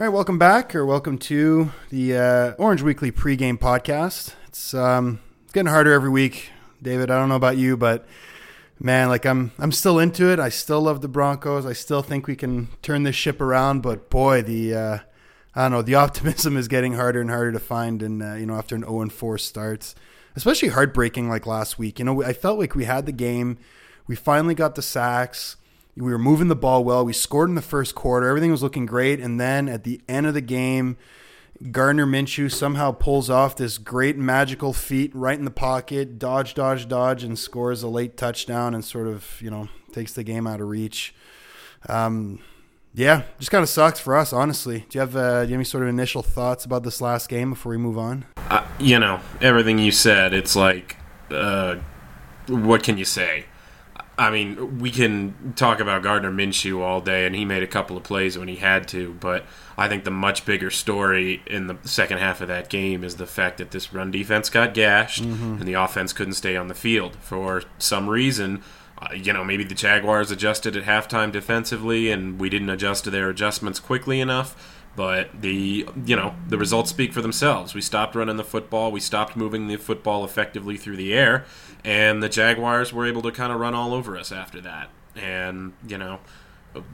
All right, welcome back, or welcome to the uh, Orange Weekly pregame podcast. It's um, getting harder every week, David. I don't know about you, but man, like I'm, I'm still into it. I still love the Broncos. I still think we can turn this ship around. But boy, the uh, I don't know, the optimism is getting harder and harder to find. And uh, you know, after an 0 and 4 starts, especially heartbreaking like last week. You know, I felt like we had the game. We finally got the sacks. We were moving the ball well. We scored in the first quarter. Everything was looking great. And then at the end of the game, Gardner Minshew somehow pulls off this great magical feat right in the pocket, dodge, dodge, dodge, and scores a late touchdown and sort of, you know, takes the game out of reach. Um, yeah, just kind of sucks for us, honestly. Do you have, uh, do you have any sort of initial thoughts about this last game before we move on? uh, you know everything you said it's like uh, what can you say i mean we can talk about gardner minshew all day and he made a couple of plays when he had to but i think the much bigger story in the second half of that game is the fact that this run defense got gashed and the offense couldn't stay on the field for some reason uh, you know, maybe the Jaguars adjusted at halftime defensively, and we didn't adjust to their adjustments quickly enough. But the you know the results speak for themselves. We stopped running the football. We stopped moving the football effectively through the air, and the Jaguars were able to kind of run all over us after that. And you know,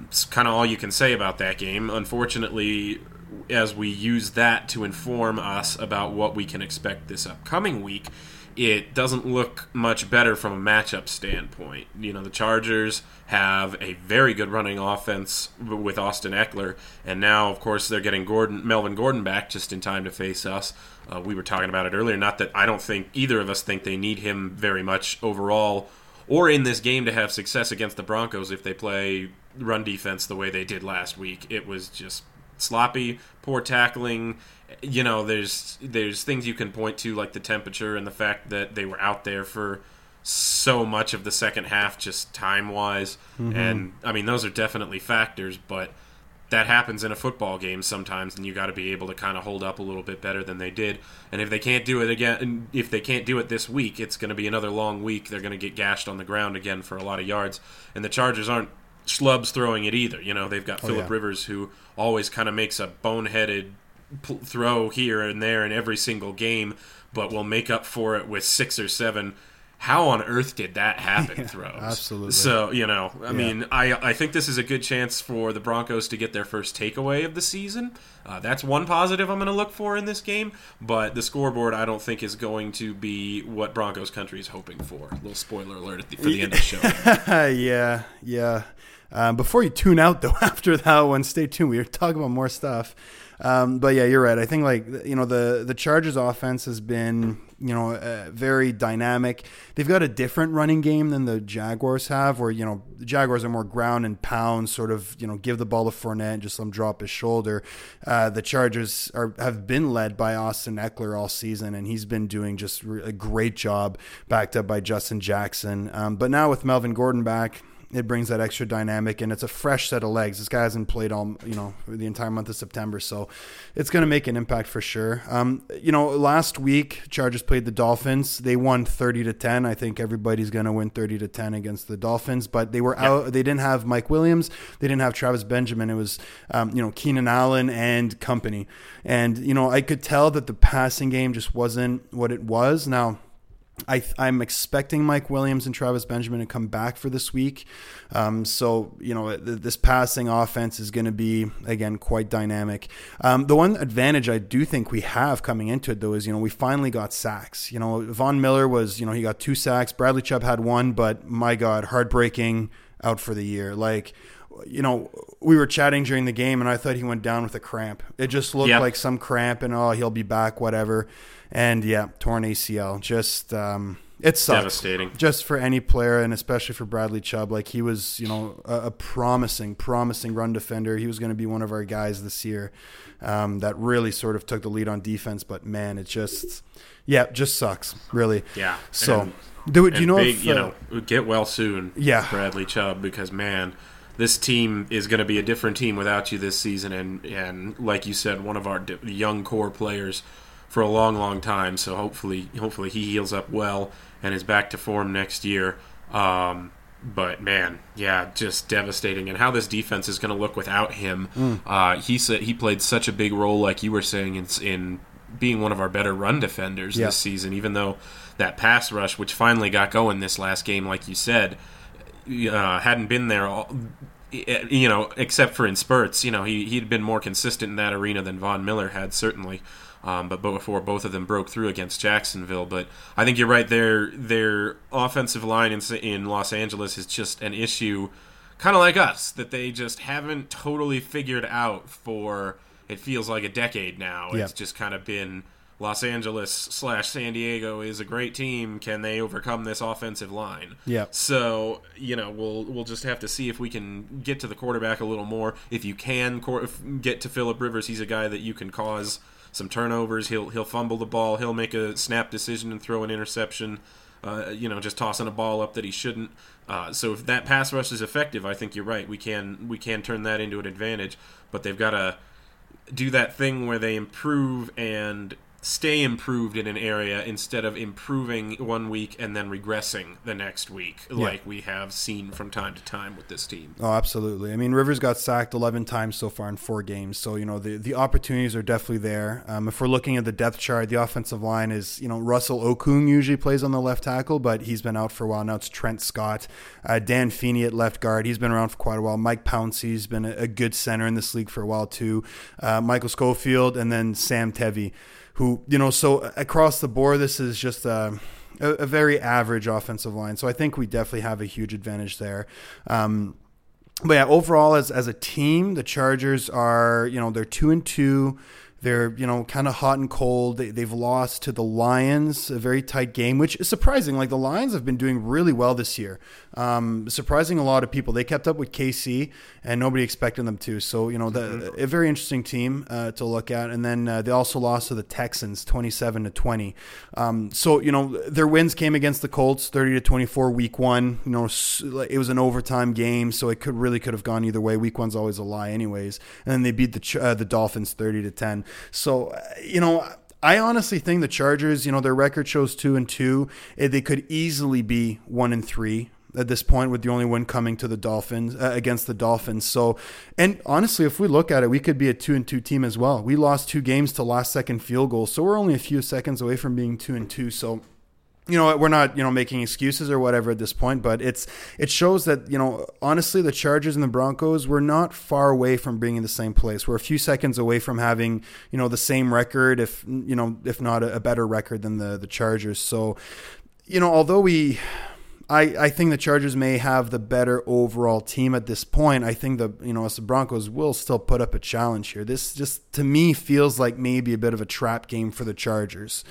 it's kind of all you can say about that game. Unfortunately, as we use that to inform us about what we can expect this upcoming week, it doesn't look much better from a matchup standpoint. You know, the Chargers have a very good running offense with Austin Ekeler, and now, of course, they're getting Gordon, Melvin Gordon back just in time to face us. Uh, we were talking about it earlier. Not that I don't think either of us think they need him very much overall, or in this game to have success against the Broncos if they play run defense the way they did last week. It was just sloppy, poor tackling. You know, there's there's things you can point to like the temperature and the fact that they were out there for so much of the second half, just time wise. And I mean, those are definitely factors, but that happens in a football game sometimes, and you got to be able to kind of hold up a little bit better than they did. And if they can't do it again, if they can't do it this week, it's going to be another long week. They're going to get gashed on the ground again for a lot of yards. And the Chargers aren't schlubs throwing it either. You know, they've got oh, Philip yeah. Rivers who always kind of makes a boneheaded throw here and there in every single game, but will make up for it with six or seven. How on earth did that happen? throws absolutely. So you know, I mean, I I think this is a good chance for the Broncos to get their first takeaway of the season. Uh, that's one positive I'm going to look for in this game. But the scoreboard, I don't think, is going to be what Broncos country is hoping for. A little spoiler alert at the, for the end of the show. yeah, yeah. Um, before you tune out, though, after that one, stay tuned. We are talking about more stuff. Um, but yeah, you're right. I think like you know the the Chargers offense has been you know uh, very dynamic. They've got a different running game than the Jaguars have, where you know the Jaguars are more ground and pound, sort of you know give the ball to Fournette, and just let him drop his shoulder. Uh, the Chargers are have been led by Austin Ekeler all season, and he's been doing just a great job, backed up by Justin Jackson. Um, but now with Melvin Gordon back. It brings that extra dynamic, and it's a fresh set of legs. This guy hasn't played all you know the entire month of September, so it's going to make an impact for sure. Um, you know, last week Chargers played the Dolphins. They won thirty to ten. I think everybody's going to win thirty to ten against the Dolphins, but they were out. They didn't have Mike Williams. They didn't have Travis Benjamin. It was um, you know Keenan Allen and company, and you know I could tell that the passing game just wasn't what it was. Now I, I'm expecting Mike Williams and Travis Benjamin to come back for this week. Um, so, you know, th- this passing offense is going to be, again, quite dynamic. Um, the one advantage I do think we have coming into it, though, is, you know, we finally got sacks. You know, Von Miller was, you know, he got two sacks. Bradley Chubb had one, but my God, heartbreaking out for the year. Like, you know, we were chatting during the game, and I thought he went down with a cramp. It just looked Yep. like some cramp, and oh, he'll be back, whatever. And yeah, torn ACL. Just um, it sucks. Devastating. Just for any player, and especially for Bradley Chubb. Like he was, you know, a, a promising, promising run defender. He was going to be one of our guys this year. Um, that really sort of took the lead on defense. But man, it just, yeah, just sucks. Really. Yeah. So, And- do, do you know big, if you uh, know get well soon? Yeah. Bradley Chubb, because man, this team is going to be a different team without you this season, and and like you said, one of our d- young core players for a long, long time. So hopefully, hopefully he heals up well and is back to form next year. Um, but man, yeah, just devastating. And how this defense is going to look without him. Mm. Uh, he said he played such a big role, like you were saying, in, in being one of our better run defenders Yeah. this season. Even though that pass rush, which finally got going this last game, like you said, uh, hadn't been there all. You know, except for in spurts, you know, he he'd been more consistent in that arena than Von Miller had certainly. Um, but before both of them broke through against Jacksonville, but I think you're right. Their their offensive line in in Los Angeles is just an issue, kind of like us, that they just haven't totally figured out for it feels like a decade now. Yeah. It's just kind of been Los Angeles slash San Diego is a great team. Can they overcome this offensive line? Yeah. So you know we'll we'll just have to see if we can get to the quarterback a little more. If you can get to Philip Rivers, he's a guy that you can cause some turnovers. He'll he'll fumble the ball. He'll make a snap decision and throw an interception. Uh, you know, just tossing a ball up that he shouldn't. Uh, so if that pass rush is effective, I think you're right. We can we can turn that into an advantage. But they've got to do that thing where they improve and stay improved in an area instead of improving one week and then regressing the next week, like we have seen from time to time with this team. Oh, absolutely. I mean, Rivers got sacked 11 times so far in four games. So, you know, the, the opportunities are definitely there. Um, if we're looking at the depth chart, the offensive line is, you know, Russell Okung usually plays on the left tackle, but he's been out for a while. Now it's Trent Scott. Uh, Dan Feeney at left guard. He's been around for quite a while. Mike Pouncey's been a, a good center in this league for a while, too. Uh, Michael Schofield and then Sam Tevi, who, you know, so across the board, this is just a, a, a very average offensive line. So I think we definitely have a huge advantage there. Um, but yeah, overall as as a team, the Chargers are you know they're two and two. They're you know kind of hot and cold. They, they've lost to the Lions, a very tight game, which is surprising. Like the Lions have been doing really well this year, um, surprising a lot of people. They kept up with KC, and nobody expected them to. So you know the, a very interesting team uh, to look at. And then uh, they also lost to the Texans, twenty-seven to twenty. Um, so you know their wins came against the Colts, thirty to twenty-four, week one. You know it was an overtime game, so it could really could have gone either way. Week one's always a lie, anyways. And then they beat the uh, the Dolphins thirty to ten. So uh, you know. I honestly think the Chargers, you know, their record shows two and two. Eh, They could easily be one and three at this point, with the only win coming to the Dolphins uh, against the Dolphins. So, and honestly, if we look at it, we could be a two and two team as well. We lost two games to last second field goals, so we're only a few seconds away from being two and two. So, you know, we're not, you know, making excuses or whatever at this point, but it's it shows that, you know, honestly the Chargers and the Broncos were not far away from being in the same place. We're a few seconds away from having, you know, the same record if, you know, if not a, a better record than the the Chargers. So, you know, although we I, I think the Chargers may have the better overall team at this point. I think the you know us the Broncos will still put up a challenge here. This just to me feels like maybe a bit of a trap game for the Chargers.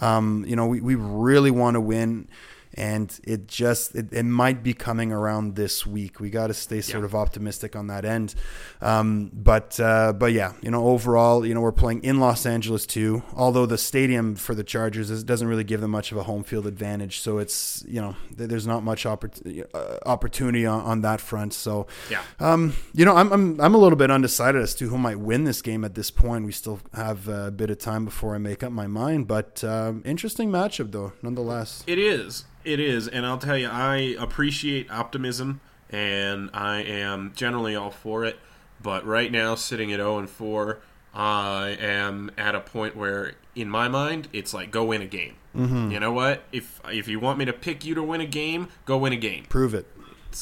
Um, you know, we, we really want to win. And it just it, it might be coming around this week. We got to stay sort Yeah. of optimistic on that end. Um, but uh, but yeah, you know, overall, you know, we're playing in Los Angeles too. Although the stadium for the Chargers is, doesn't really give them much of a home field advantage, so it's you know th- there's not much oppor- uh, opportunity on, on that front. So Yeah. um, you know, I'm, I'm I'm a little bit undecided as to who might win this game at this point. We still have a bit of time before I make up my mind, but um, interesting matchup though, nonetheless. It is. It is. And I'll tell you, I appreciate optimism and I am generally all for it. But right now, sitting at 0 and 4, I am at a point where, in my mind, it's like go win a game. Mm-hmm. You know what? If if you want me to pick you to win a game, go win a game. Prove it.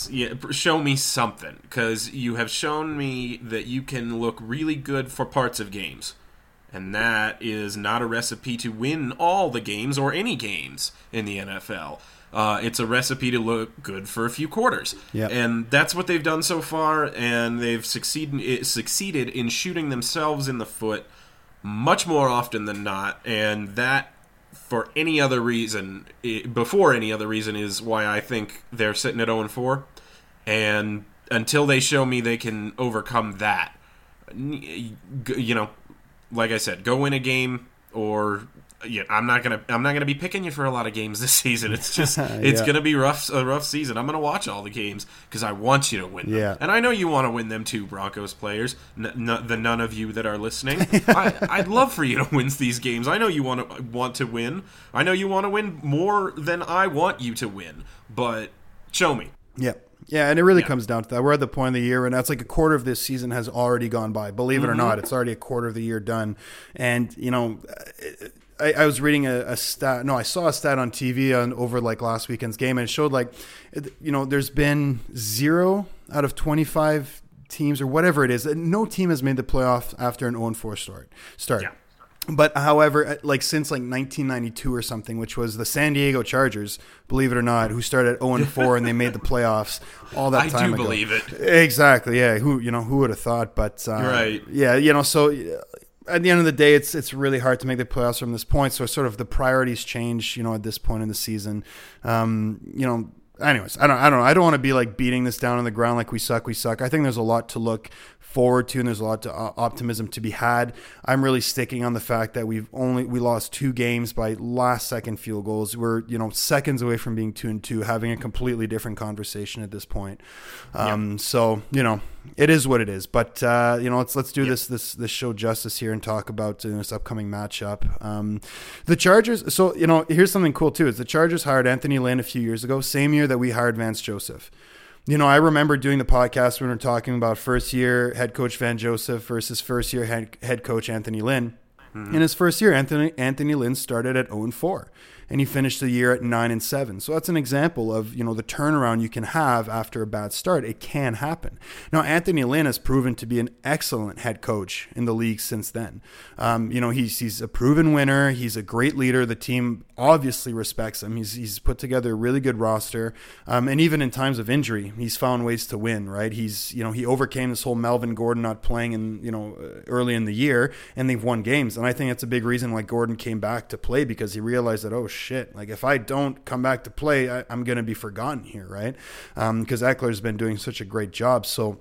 Yeah, show me something because you have shown me that you can look really good for parts of games. And that is not a recipe to win all the games or any games in the NFL. Uh, it's a recipe to look good for a few quarters. Yep. And that's what they've done so far, and they've succeeded, eh, succeeded in shooting themselves in the foot much more often than not. And that, for any other reason, eh, before any other reason, is why I think they're sitting at 0 and 4. And until they show me they can overcome that, eh, you know, like I said, go win a game or yeah, I'm not gonna I'm not gonna be picking you for a lot of games this season. It's just it's Yeah. gonna be rough a rough season. I'm gonna watch all the games because I want you to win them, Yeah. and I know you want to win them too, Broncos players. N- n- the none of you that are listening, I, I'd love for you to win these games. I know you want to want to win. I know you want to win more than I want you to win, but show me. Yeah. Yeah, and it really Yeah. comes down to that. We're at the point of the year, and that's like a quarter of this season has already gone by. Believe it Mm-hmm. or not, it's already a quarter of the year done. And you know, I, I was reading a, a stat. No, I saw a stat on TV on over like last weekend's game, and it showed like, you know, there's been zero out of 25 teams or whatever it is. No team has made the playoffs after an 0 4 start. Start. Yeah. But however, uh, like since like 1992 or something, which was the San Diego Chargers, believe it or not, who started at 0 and 4 and they made the playoffs all that I time do ago. believe it. Exactly. Yeah. Who you know who would have thought? But uh, Right. Yeah. You know. So uh, at the end of the day, it's it's really hard to make the playoffs from this point. So sort of the priorities change. You know, at this point in the season. Um, you know. Anyways, I don't. I don't know. I don't want to be like beating this down on the ground like we suck. We suck. I think there's a lot to look forward to, and there's a lot of uh, optimism to be had. I'm really sticking on the fact that we've only we lost two games by last second field goals. We're you know seconds away from being two and two, having a completely different conversation at this point. Um, So you know it is what it is. But uh, you know let's let's do this this this show justice here and talk about uh, this upcoming matchup. Um, the Chargers. So you know here's something cool too. Is the Chargers hired Anthony Lynn a few years ago, same year that we hired Vance Joseph. You know, I remember doing the podcast when we were talking about first year head coach Van Joseph versus first year head, head coach Anthony Lynn. Hmm. In his first year, Anthony Anthony Lynn started at 0 and 4 and he finished the year at 9 and 7. So that's an example of, you know, the turnaround you can have after a bad start. It can happen. Now, Anthony Lynn has proven to be an excellent head coach in the league since then. Um, you know, he's he's a proven winner, he's a great leader. The team obviously respects him. He's he's put together a really good roster. Um, and even in times of injury, he's found ways to win, right? He's, you know, he overcame this whole Melvin Gordon not playing in, you know, uh, early in the year and they've won games. And I think that's a big reason why Gordon came back to play because he realized that, oh shit, like if I don't come back to play, I, I'm going to be forgotten here, right? Because Ekeler's been doing such a great job. So,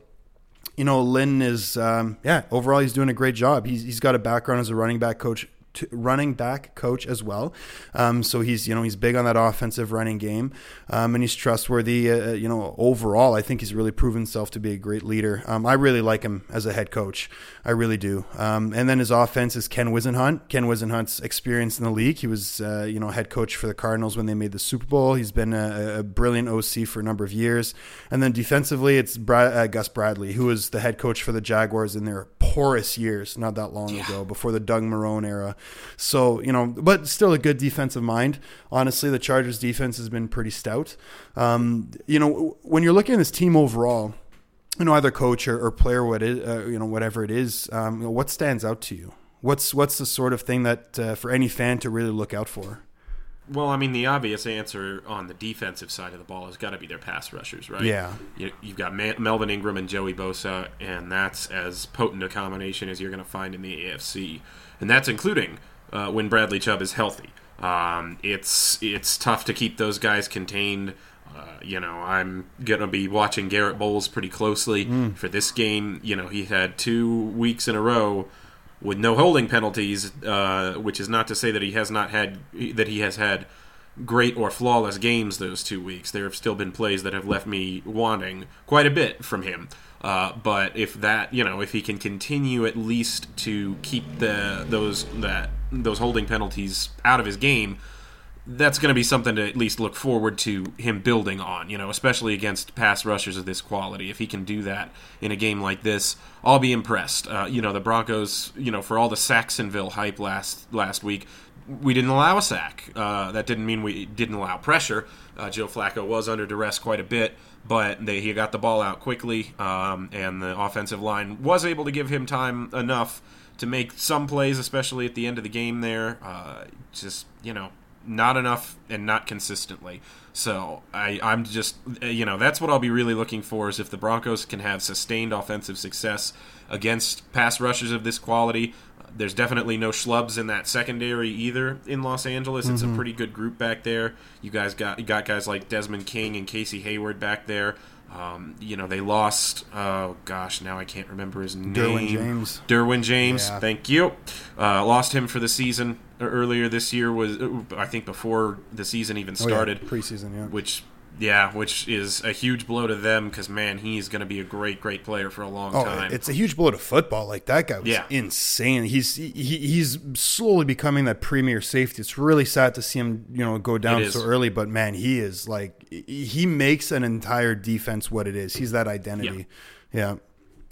you know, Lynn is, um, yeah, overall, he's doing a great job. He's, he's got a background as a running back coach. Running back coach as well, um, so he's you know he's big on that offensive running game, um, and he's trustworthy. Uh, you know overall, I think he's really proven himself to be a great leader. Um, I really like him as a head coach, I really do. Um, and then his offense is Ken Whisenhunt. Ken Whisenhunt's experience in the league. He was uh, you know head coach for the Cardinals when they made the Super Bowl. He's been a, a brilliant OC for a number of years. And then defensively, it's Brad, uh, Gus Bradley, who was the head coach for the Jaguars in their porous years not that long ago, before the Doug Marrone era. So you know, but still a good defensive mind. Honestly, the Chargers defense has been pretty stout. Um, you know, when you're looking at this team overall you know, either coach or, or player, what is, uh, you know, whatever it is, um, you know, what stands out to you? What's what's the sort of thing that uh, for any fan to really look out for? Well, I mean, the obvious answer on the defensive side of the ball has got to be their pass rushers, right? Yeah. You, you've got Ma- Melvin Ingram and Joey Bosa, and that's as potent a combination as you're going to find in the AFC. And that's including uh, when Bradley Chubb is healthy. Um, it's it's tough to keep those guys contained. Uh, you know, I'm gonna be watching Garett Bolles pretty closely for this game. You know, he had two weeks in a row with no holding penalties, uh, which is not to say that he has not had that he has had great or flawless games those two weeks. There have still been plays that have left me wanting quite a bit from him. Uh, but if that, you know, if he can continue at least to keep the those that those holding penalties out of his game, that's going to be something to at least look forward to him building on, you know, especially against pass rushers of this quality. If he can do that in a game like this, I'll be impressed. Uh, you know, the Broncos, you know, for all the Sacksonville hype last last week, we didn't allow a sack. Uh, that didn't mean we didn't allow pressure. Uh, Joe Flacco was under duress quite a bit, but they, he got the ball out quickly, um, and the offensive line was able to give him time enough to make some plays, especially at the end of the game there. Uh, just, you know, not enough and not consistently. So I, I'm just, you know, that's what I'll be really looking for is if the Broncos can have sustained offensive success against pass rushers of this quality. There's definitely no schlubs in that secondary either in Los Angeles. It's a pretty good group back there. You guys got you got guys like Desmond King and Casey Hayward back there. Um, you know they lost. Oh gosh, now I can't remember his name. Derwin James. Derwin James. Yeah. Thank you. Uh, lost him for the season earlier this year. Was uh, I think before the season even Oh, yeah, started preseason, yeah. which yeah, which is a huge blow to them because man, he's going to be a great, great player for a long Oh, time. it's a huge blow to football. Like that guy was Yeah. insane. He's he, he's slowly becoming that premier safety. It's really sad to see him, you know, go down so early. But man, he is like he makes an entire defense what it is. He's that identity. Yeah,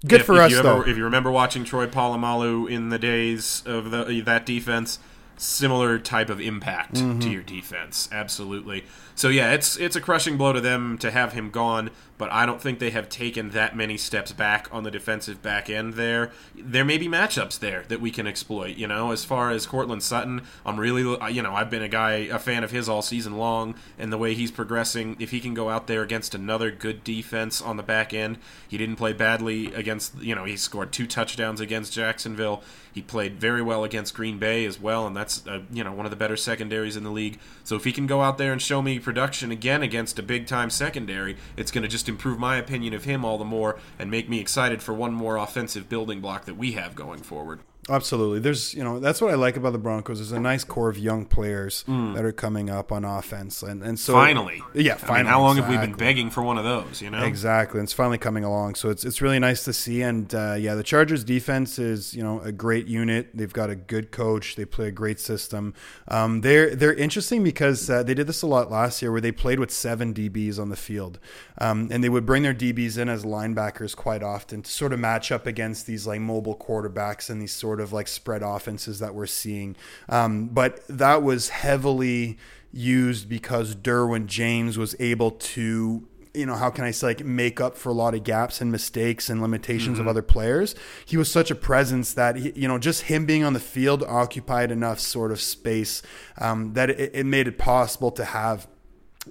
good If- for if us you though. If you remember watching Troy Polamalu in the days of the, that defense, similar type of impact Mm-hmm. to your defense. Absolutely. So yeah, it's it's a crushing blow to them to have him gone, but I don't think they have taken that many steps back on the defensive back end there. There may be matchups there that we can exploit, you know, as far as Courtland Sutton, I'm really you know, I've been a guy a fan of his all season long and the way he's progressing, if he can go out there against another good defense on the back end, he didn't play badly against, you know, he scored two touchdowns against Jacksonville. He played very well against Green Bay as well, and that's uh, you know one of the better secondaries in the league. So if he can go out there and show me production again against a big time secondary, it's going to just improve my opinion of him all the more and make me excited for one more offensive building block that we have going forward. Absolutely. There's, you know, that's what I like about the Broncos. There's a nice core of young players that are coming up on offense, and and so finally, yeah, I mean, finally. how long have we been begging for one of those? You know, Exactly, and it's finally coming along. So it's it's really nice to see. And uh, yeah, the Chargers defense is you know a great unit. They've got a good coach. They play a great system. Um, they're they're interesting because uh, they did this a lot last year, where they played with seven DBs on the field, um, and they would bring their DBs in as linebackers quite often to sort of match up against these like mobile quarterbacks and these sort of like spread offenses that we're seeing. Um, but that was heavily used because Derwin James was able to you know how can I say like make up for a lot of gaps and mistakes and limitations of other players. He was such a presence that he, you know just him being on the field occupied enough sort of space um, that it, it made it possible to have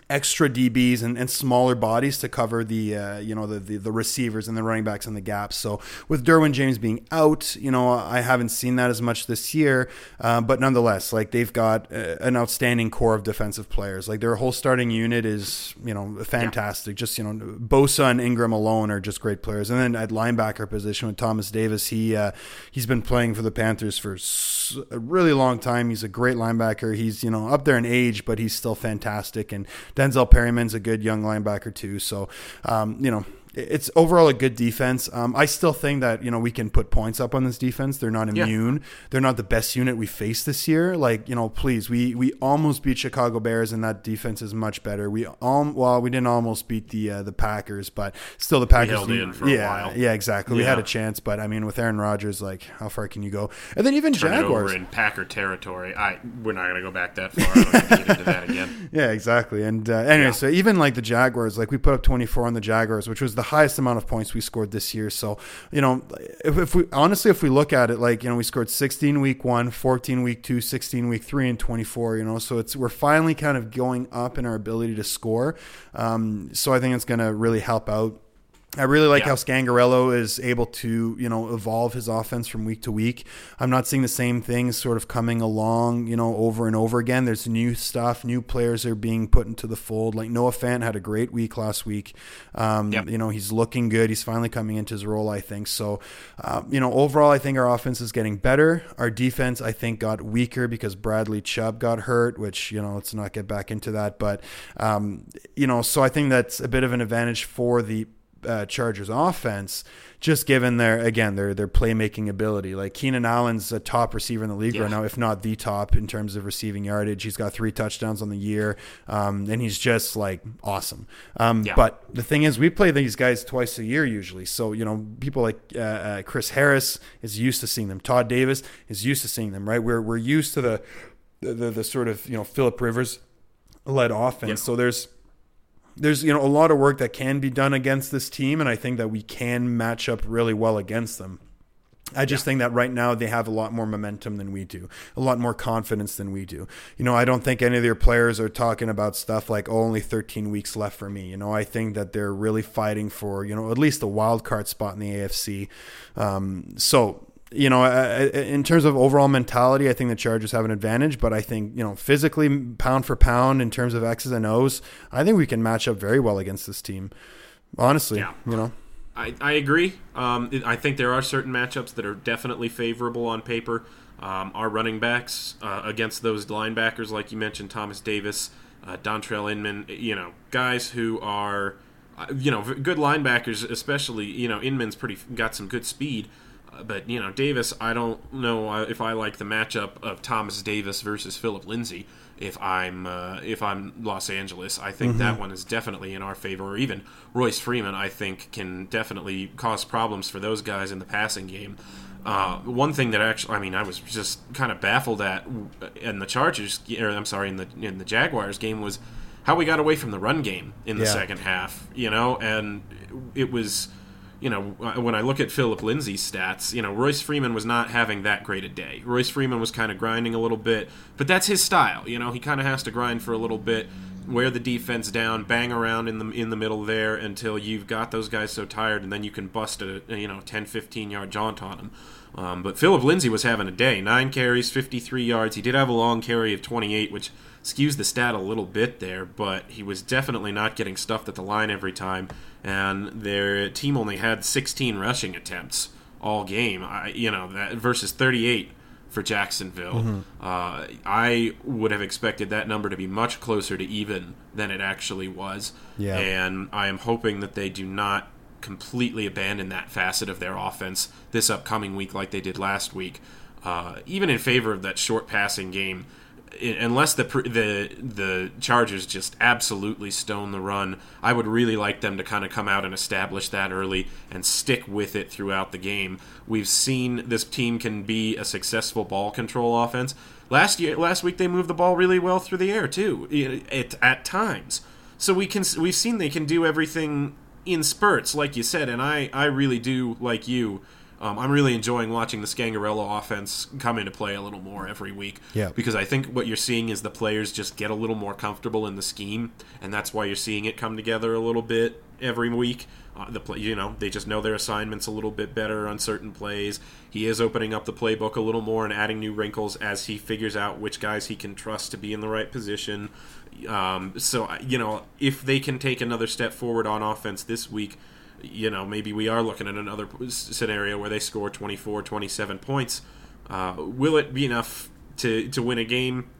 extra DBs and, and smaller bodies to cover the uh, you know the, the the receivers and the running backs and the gaps. So with Derwin James being out, you know I haven't seen that as much this year, uh, but nonetheless, like they've got uh, an outstanding core of defensive players. Like their whole starting unit is you know fantastic. Just you know Bosa and Ingram alone are just great players. And then at linebacker position with Thomas Davis, he uh, he's been playing for the Panthers for a really long time. He's a great linebacker. He's you know up there in age, but he's still fantastic. And Denzel Perryman's a good young linebacker too. So um, you know it's overall a good defense. Um, I still think that you know we can put points up on this defense. They're not Yeah. immune. They're not the best unit we face this year. Like you know, please, we we almost beat Chicago Bears, and that defense is much better. We um, well, we didn't almost beat the uh, the Packers, but still the Packers. held in for a yeah, while. yeah, exactly. We had a chance, but I mean, with Aaron Rodgers, like how far can you go? And then even turn Jaguars. in Packer territory. I we're not going to go back that far. I don't get into that again. Yeah, exactly. And uh, anyway, so even like the Jaguars, like we put up 24 on the Jaguars, which was the highest amount of points we scored this year. So, you know, if, if we honestly, if we look at it, like, you know, we scored 16 week one, 14 week two, 16 week three, and 24, you know, so it's, we're finally kind of going up in our ability to score. Um, so I think it's going to really help out I really like Yeah. how Scangarello is able to, you know, evolve his offense from week to week. I'm not seeing the same things sort of coming along, you know, over and over again. There's new stuff, new players are being put into the fold. Like Noah Fant had a great week last week. Um, Yep. You know, he's looking good. He's finally coming into his role, I think. So, uh, you know, overall, I think our offense is getting better. Our defense, I think, got weaker because Bradley Chubb got hurt, which, you know, let's not get back into that. But, um, you know, so I think that's a bit of an advantage for the uh, Chargers offense, just given their again their their playmaking ability. Like Keenan Allen's a top receiver in the league Yeah. right now, if not the top in terms of receiving yardage. He's got three touchdowns on the year, um, and he's just like awesome. Um, Yeah. But the thing is, we play these guys twice a year usually. So you know, people like uh, uh, Chris Harris is used to seeing them. Todd Davis is used to seeing them. Right? We're we're used to the the, the, the sort of you know Philip Rivers led offense. Yep. So there's there's you know a lot of work that can be done against this team, and I think that we can match up really well against them. I just think that right now they have a lot more momentum than we do, a lot more confidence than we do. You know, I don't think any of their players are talking about stuff like oh, only 13 weeks left for me. You know, I think that they're really fighting for you know at least a wild card spot in the AFC. Um, so you know, uh, in terms of overall mentality, I think the Chargers have an advantage. But I think you know, physically, pound for pound, in terms of X's and O's, I think we can match up very well against this team. Honestly, Yeah. you know. I, I agree. Um, I think there are certain matchups that are definitely favorable on paper. Um, our running backs uh, against those linebackers, like you mentioned, Thomas Davis, uh, Dontrelle Inman, you know, guys who are, uh, you know, good linebackers, especially, you know, Inman's pretty got some good speed. Uh, but you know Davis, I don't know uh, if I like the matchup of Thomas Davis versus Philip Lindsay. If I'm uh, if I'm Los Angeles, I think that one is definitely in our favor. Or even Royce Freeman, I think can definitely cause problems for those guys in the passing game. Uh, one thing that actually, I mean, I was just kind of baffled at in the Chargers, or I'm sorry, in the in the Jaguars game was how we got away from the run game in the Yeah. second half. You know, and it was you know, when I look at Philip Lindsay's stats, you know, Royce Freeman was not having that great a day. Royce Freeman was kind of grinding a little bit, but that's his style. You know, he kind of has to grind for a little bit, wear the defense down, bang around in the in the middle there until you've got those guys so tired, and then you can bust a you know 10, 15 yard jaunt on them. Um, but Philip Lindsay was having a day. Nine carries, 53 yards. He did have a long carry of 28, which skews the stat a little bit there, but he was definitely not getting stuffed at the line every time. And their team only had 16 rushing attempts all game. I, you know that versus 38 for Jacksonville. Uh, I would have expected that number to be much closer to even than it actually was. Yeah. And I am hoping that they do not completely abandon that facet of their offense this upcoming week like they did last week. Uh, even in favor of that short passing game, unless the the the Chargers just absolutely stone the run, I would really like them to kind of come out and establish that early and stick with it throughout the game. We've seen this team can be a successful ball control offense. Last year, last week they moved the ball really well through the air too, i- at, at times. So we can we've seen they can do everything in spurts, like you said, and I I really do like you. Um, I'm really enjoying watching the Scangarello offense come into play a little more every week. Yeah. Because I think what you're seeing is the players just get a little more comfortable in the scheme, and that's why you're seeing it come together a little bit every week. Uh, the play, you know, they just know their assignments a little bit better on certain plays. He is opening up the playbook a little more and adding new wrinkles as he figures out which guys he can trust to be in the right position. Um, so you know, if they can take another step forward on offense this week, you know, maybe we are looking at another scenario where they score 24, 27 points. Uh, will it be enough to to win a game?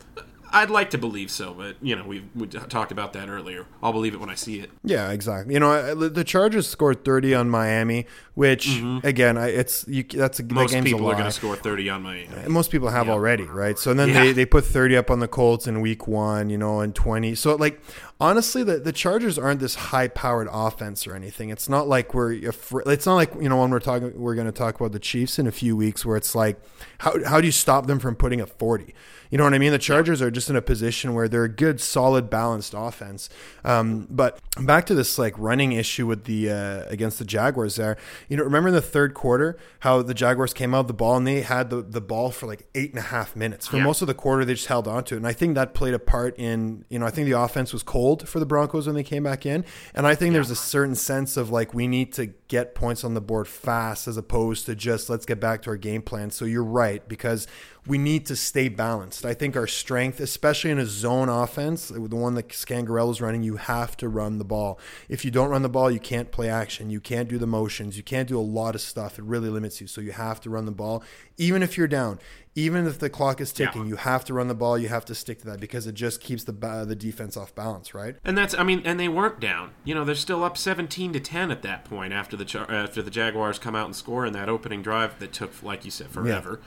I'd like to believe so, but you know, we we talked about that earlier. I'll believe it when I see it. Yeah, exactly. You know, I- the Chargers scored 30 on Miami, which again, I, it's you, that's a that Mm-hmm. Most game's people are going to score 30 on Miami. And most people have Yeah. already, right? So then Yeah. they, they put 30 up on the Colts in week one, you know, and 20. So, like, honestly, the, the Chargers aren't this high powered offense or anything. It's not like we're, it's not like, you know, when we're talking, we're going to talk about the Chiefs in a few weeks where it's like, how, how do you stop them from putting up 40? You know what I mean? The Chargers are just in a position where they're a good, solid, balanced offense. Um, but back to this like running issue with the uh, against the Jaguars there. You know, remember in the third quarter how the Jaguars came out of the ball and they had the, the ball for like eight and a half minutes. For Yeah. most of the quarter, they just held on to it, and I think that played a part in you know I think the offense was cold cold for the Broncos when they came back in. And I think there's a certain sense of like we need to get points on the board fast as opposed to just let's get back to our game plan. So you're right because we need to stay balanced. I think our strength, especially in a zone offense, the one that Scangarello's running, you have to run the ball. If you don't run the ball, you can't play action. You can't do the motions. You can't do a lot of stuff. It really limits you. So you have to run the ball, even if you're down. Even if the clock is ticking, Yeah. you have to run the ball. You have to stick to that because it just keeps the the defense off balance, right? And that's, I mean, and they weren't down. You know, they're still up 17 to 10 at that point after the after the Jaguars come out and score in that opening drive that took, like you said, forever.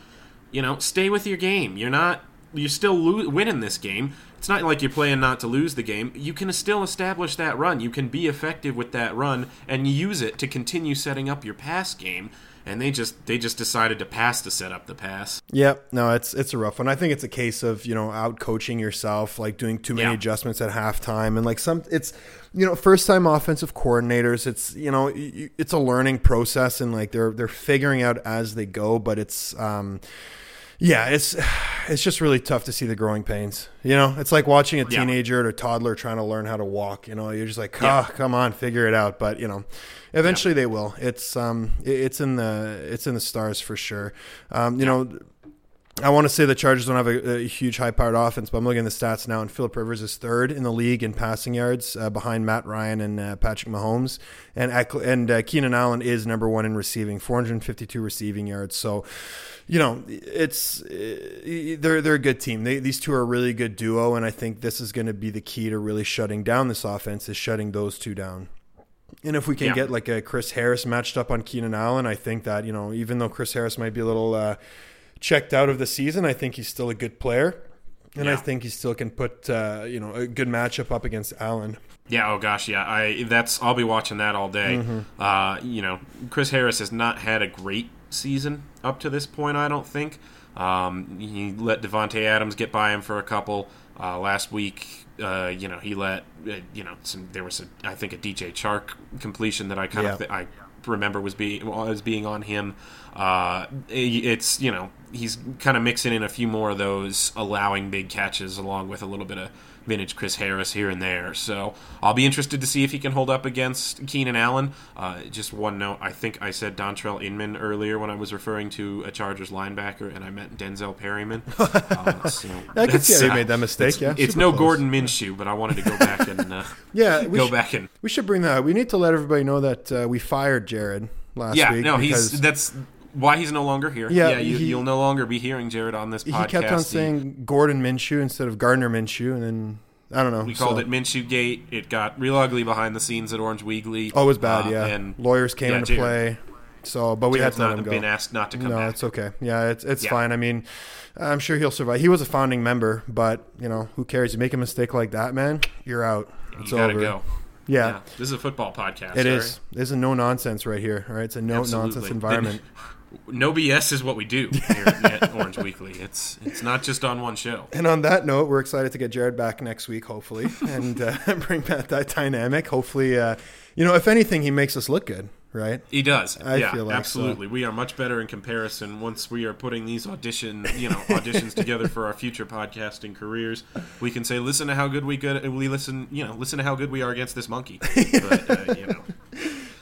You know, stay with your game. You're not, you're still lo- winning this game. It's not like you're playing not to lose the game. You can still establish that run. You can be effective with that run and use it to continue setting up your pass game. And they just they just decided to pass to set up the pass. Yep. No, it's it's a rough one. I think it's a case of you know out coaching yourself, like doing too many Yeah. adjustments at halftime, and like some it's you know first time offensive coordinators. It's you know it's a learning process, and like they're they're figuring out as they go. But it's um yeah, it's it's just really tough to see the growing pains. You know, it's like watching a Yeah. teenager or a toddler trying to learn how to walk. You know, you're just like, Yeah. ah, come on, figure it out. But you know, eventually they will. It's um, it's in the it's in the stars for sure. Um, you know. I want to say the Chargers don't have a, a huge high-powered offense, but I'm looking at the stats now, and Philip Rivers is third in the league in passing yards, uh, behind Matt Ryan and uh, Patrick Mahomes, and and uh, Keenan Allen is number one in receiving, 452 receiving yards. So, you know, it's uh, they're they're a good team. They, these two are a really good duo, and I think this is going to be the key to really shutting down this offense is shutting those two down. And if we can Yeah. get like a Chris Harris matched up on Keenan Allen, I think that you know, even though Chris Harris might be a little uh, checked out of the season, I think he's still a good player, and I think he still can put uh, you know a good matchup up against Allen. Yeah. Oh gosh. Yeah. I that's I'll be watching that all day. Mm-hmm. Uh, you know, Chris Harris has not had a great season up to this point. I don't think. Um, he let Davante Adams get by him for a couple uh, last week. Uh, you know, he let uh, you know some. There was a I think a DJ Chark completion that I kind Yeah. of I remember was being was being on him. Uh, it's you know he's kind of mixing in a few more of those, allowing big catches along with a little bit of vintage Chris Harris here and there. So I'll be interested to see if he can hold up against Keenan Allen. Uh, just one note: I think I said Dontrelle Inman earlier when I was referring to a Chargers linebacker, and I meant Denzel Perryman. Uh, so I could see how that's, made that mistake, It's, yeah, it's no close. Gordon Minshew, but I wanted to go back and uh, Yeah, we go should- back and We should bring that. up. We need to let everybody know that uh, we fired Jared last yeah, week. no, because he's that's why he's no longer here. Yeah, Yeah, you, you'll no longer be hearing Jared on this podcast. he kept on saying Gordon Minshew instead of Gardner Minshew, and then I don't know. We called so- it Minshew Gate. It got real ugly behind the scenes at Orange Weekly. Oh, it was bad. Uh, yeah, and lawyers came yeah, into Jared- play. So, but we Jared's had to let not him go. been asked not to come no, back. it's okay. Yeah, it's it's Yeah. fine. I mean, I'm sure he'll survive. He was a founding member, but you know, who cares? You make a mistake like that, man, you're out. It's you gotta over. go. Yeah, Yeah, this is a football podcast. it all is. There's a no nonsense right here. All right, it's a no Absolutely. nonsense environment. No BS is what we do here at Orange Weekly. It's it's not just on one show. And on that note, we're excited to get Jared back next week, hopefully, and uh, bring back that dynamic. Hopefully, uh, you know, if anything, he makes us look good, right? He does. I yeah, feel like so. absolutely. We are much better in comparison once we are putting these audition, you know, auditions together for our future podcasting careers. We can say, listen to how good we good we listen, you know, listen to how good we are against this monkey. But uh, you know,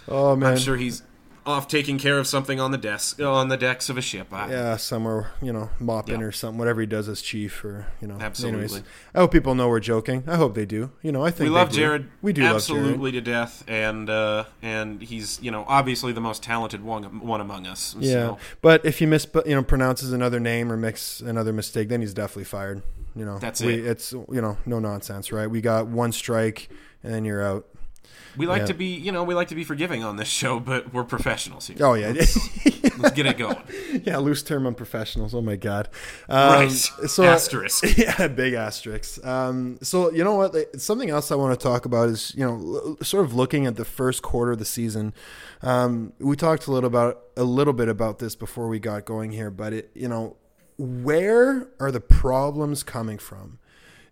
Oh man, I'm sure he's off taking care of something on the desk on the decks of a ship. I, yeah, somewhere, you know, mopping Yeah. or something, whatever he does as chief, or you know. Absolutely. Anyways, I hope people know we're joking. I hope they do. You know, I think we love do. Jared. We do absolutely to death, and uh, and he's you know obviously the most talented one one among us. Yeah, So, but if he mis you know pronounces another name or makes another mistake, then he's definitely fired. You know, That's we, it. It's you know no nonsense, right? We got one strike and then you're out. We like Yeah. to be you know we like to be forgiving on this show, but we're professionals here. Oh yeah, Let's get it going. yeah. Loose term on professionals. Oh my god. Um, Right. So Asterisk. Yeah, big asterisk. Um, so you know what? Something else I want to talk about is you know sort of looking at the first quarter of the season. Um, we talked a little about a little bit about this before we got going here, but it you know where are the problems coming from?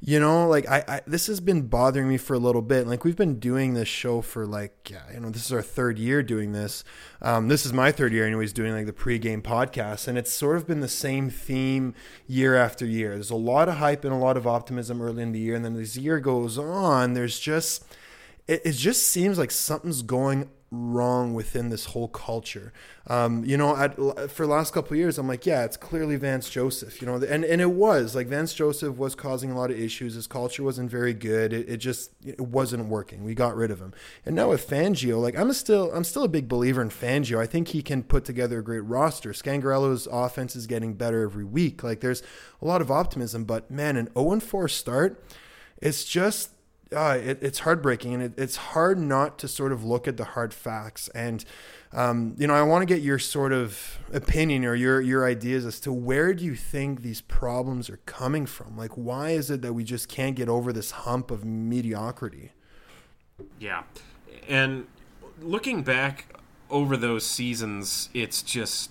You know, like I, I this has been bothering me for a little bit. Like we've been doing this show for like yeah, you know, this is our third year doing this. Um, this is my third year, anyways, doing like the pregame podcast, and it's sort of been the same theme year after year. There's a lot of hype and a lot of optimism early in the year, and then as the year goes on, there's just it, it just seems like something's going wrong within this whole culture. Um, you know, at, for the last couple years, I'm like, yeah, it's clearly Vance Joseph. You know, and and it was like Vance Joseph was causing a lot of issues. His culture wasn't very good. It, it just it wasn't working. We got rid of him. And now with Fangio, like I'm still I'm still a big believer in Fangio. I think he can put together a great roster. Scangarello's offense is getting better every week. Like there's a lot of optimism, but man, an 0 4 start, it's just uh, it, it's heartbreaking and it, it's hard not to sort of look at the hard facts. And um, you know i want to get your sort of opinion or your your ideas as to where do you think these problems are coming from? Like why is it that we just can't get over this hump of mediocrity? Yeah. And looking back over those seasons it's just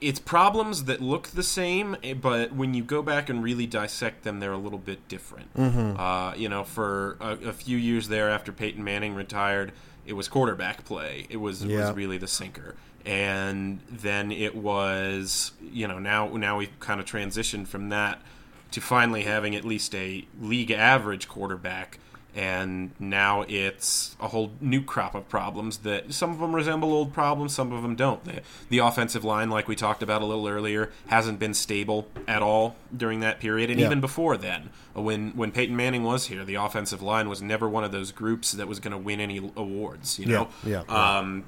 it's problems that look the same, eh, but when you go back and really dissect them, they're a little bit different. Mm-hmm. Uh, you know, for a, a, few years there after Peyton Manning retired, it was quarterback play. It was Yeah. was really the sinker, and then it was you know now now we've kind of transitioned from that to finally having at least a league average quarterback. And now it's a whole new crop of problems that some of them resemble old problems, some of them don't. The, the offensive line, like we talked about a little earlier, hasn't been stable at all during that period, and Yeah. even before then, when when Peyton Manning was here, the offensive line was never one of those groups that was going to win any awards. You know, Yeah, yeah, Um,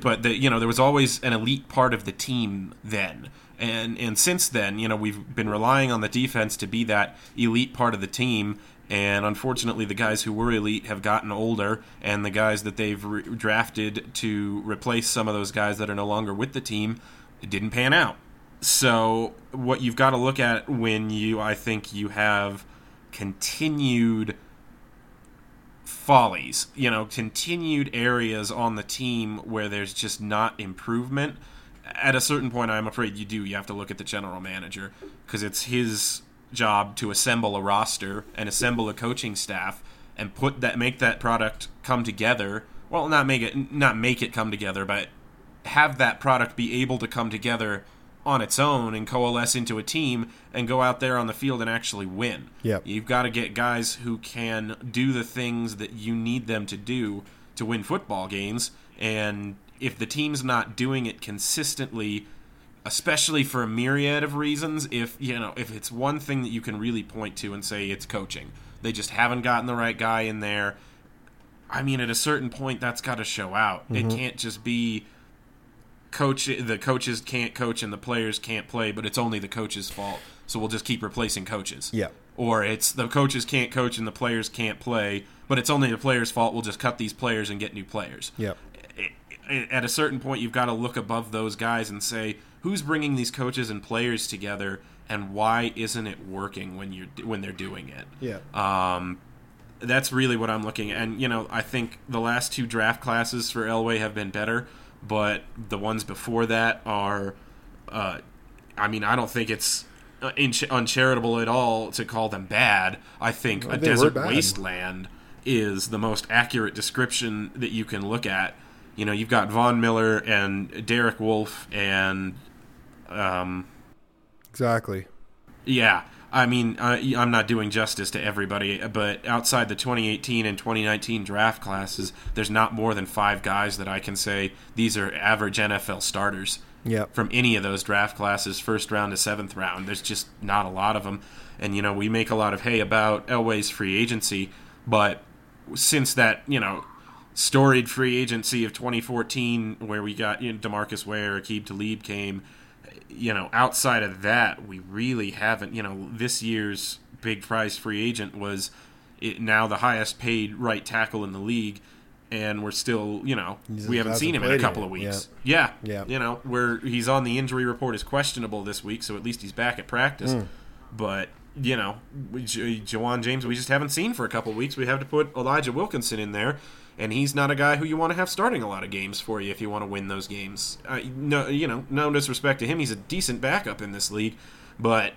but the, you know there was always an elite part of the team then. And, and since then, you know, we've been relying on the defense to be that elite part of the team. And unfortunately, the guys who were elite have gotten older, and the guys that they've re- drafted to replace some of those guys that are no longer with the team didn't pan out. So, what you've got to look at when you, I think, you have continued follies, you know, continued areas on the team where there's just not improvement. At a certain point, I'm afraid you do. You have to look at the general manager because it's his job to assemble a roster and assemble a coaching staff and put that make that product come together. Well, not make it not make it come together, but have that product be able to come together on its own and coalesce into a team and go out there on the field and actually win. Yep. You've got to get guys who can do the things that you need them to do to win football games and if the team's not doing it consistently especially for a myriad of reasons if you know if it's one thing that you can really point to and say it's coaching. They just haven't gotten the right guy in there. I mean at a certain point that's got to show out. It mm-hmm. can't just be coach the coaches can't coach and the players can't play but it's only the coach's fault so we'll just keep replacing coaches. Yeah. or it's the coaches can't coach and the players can't play but it's only the players fault. We'll just cut these players and get new players. Yeah. At a certain point you've got to look above those guys and say who's bringing these coaches and players together and why isn't it working when you're when they're doing it Yeah. um, that's really what I'm looking at. And, you know, I think the last two draft classes for Elway have been better, but the ones before that are, uh, I mean, I don't think it's uh, uncharitable at all to call them bad. I think Well, a desert wasteland is the most accurate description that you can look at. You know, you've got Von Miller and Derek Wolfe and um, Exactly. yeah, I mean, I, I'm not doing justice to everybody, but outside the 2018 and 2019 draft classes, there's not more than five guys that I can say these are average NFL starters. Yep. From any of those draft classes, first round to seventh round, there's just not a lot of them. And you know, we make a lot of hay about Elway's free agency, but since that, you know, storied free agency of 2014, where we got you know, Demarcus Ware, Aqib Talib came, you know, outside of that, we really haven't. You know, this year's big prize free agent was it, now the highest paid right tackle in the league, and we're still, you know, He's- we haven't seen him in a couple of weeks. Yeah. Yeah. you know, where he's on the injury report is questionable this week, so at least he's back at practice. Hmm. But you know, we- J- Ja'Wuan James, we just haven't seen for a couple of weeks. We have to put Elijah Wilkinson in there, and he's not a guy who you want to have starting a lot of games for you if you want to win those games. Uh, no, you know, no disrespect to him, he's a decent backup in this league, but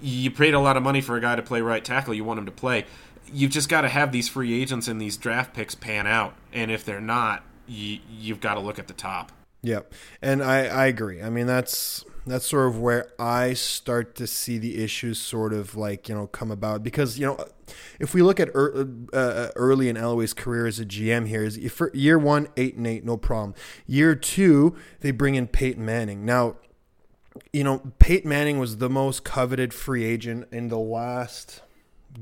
you paid a lot of money for a guy to play right tackle. You want him to play. You've just got to have these free agents and these draft picks pan out. And if they're not, you, you've got to look at the top. Yep, and I I agree. I mean that's that's sort of where I start to see the issues sort of like you know come about because you know if we look at er, uh, early in Elway's career as a GM here is for year one eight and eight no problem. Year two they bring in Peyton Manning now. You know, Peyton Manning was the most coveted free agent in the last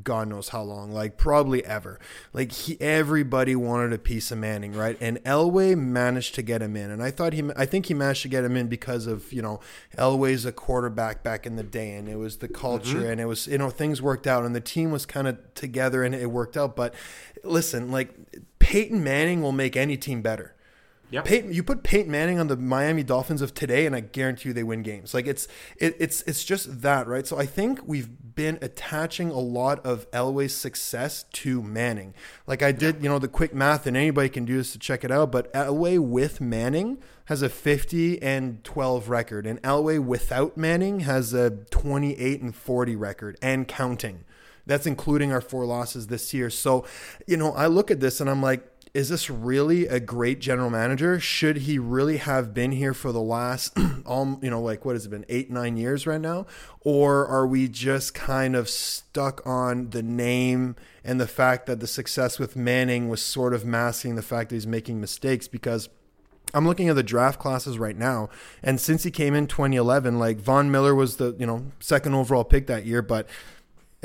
God knows how long, like probably ever. Like he, everybody wanted a piece of Manning, right? And Elway managed to get him in, and I thought he, I think he managed to get him in because of you know Elway's a quarterback back in the day, and it was the culture, Mm-hmm. and it was you know things worked out, and the team was kind of together, and it worked out. But listen, like Peyton Manning will make any team better. Yep. Peyton, you put Peyton Manning on the Miami Dolphins of today, and I guarantee you they win games. Like it's it, it's it's just that, right? So I think we've been attaching a lot of Elway's success to Manning. Like I did, you know, the quick math, and anybody can do this to check it out. But Elway with Manning has a 50 and 12 record, and Elway without Manning has a 28 and 40 record, and counting. That's including our four losses this year. So, you know, I look at this and I'm like, is this really a great general manager? Should he really have been here for the last, um, you know, like what has it been, eight, nine years right now? Or are we just kind of stuck on the name and the fact that the success with Manning was sort of masking the fact that he's making mistakes? Because I'm looking at the draft classes right now, and since he came in 2011, like Von Miller was the you know second overall pick that year, but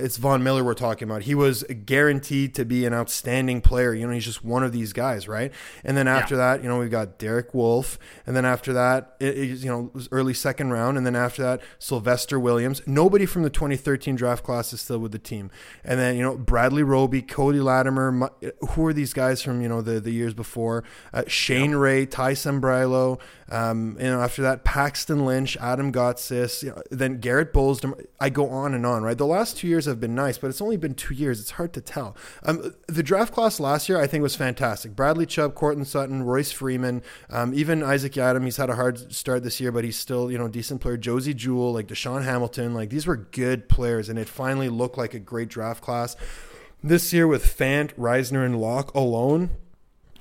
it's Von Miller we're talking about. He was guaranteed to be an outstanding player. You know, he's just one of these guys, right? And then after that, you know, we've got Derek Wolfe, and then after that, it, it- you know, early second round, and then after that, Sylvester Williams. Nobody from the 2013 draft class is still with the team. And then you know, Bradley Roby, Cody Latimer. Mu- Who are these guys from you know the the years before? Uh, Shane Ray, Ty Sambrailo. Um, you know, after that, Paxton Lynch, Adam Gotsis, you know, then Garett Bolles. I go on and on, right? The last two years have been nice, but it's only been two years. It's hard to tell. Um, the draft class last year, I think, was fantastic. Bradley Chubb, Courtland Sutton, Royce Freeman, um, even Isaac Yiadom. He's had a hard start this year, but he's still, you know, decent player. Josey Jewell, like DaeSean Hamilton, like these were good players, and it finally looked like a great draft class. This year with Fant, Risner, and Lock alone,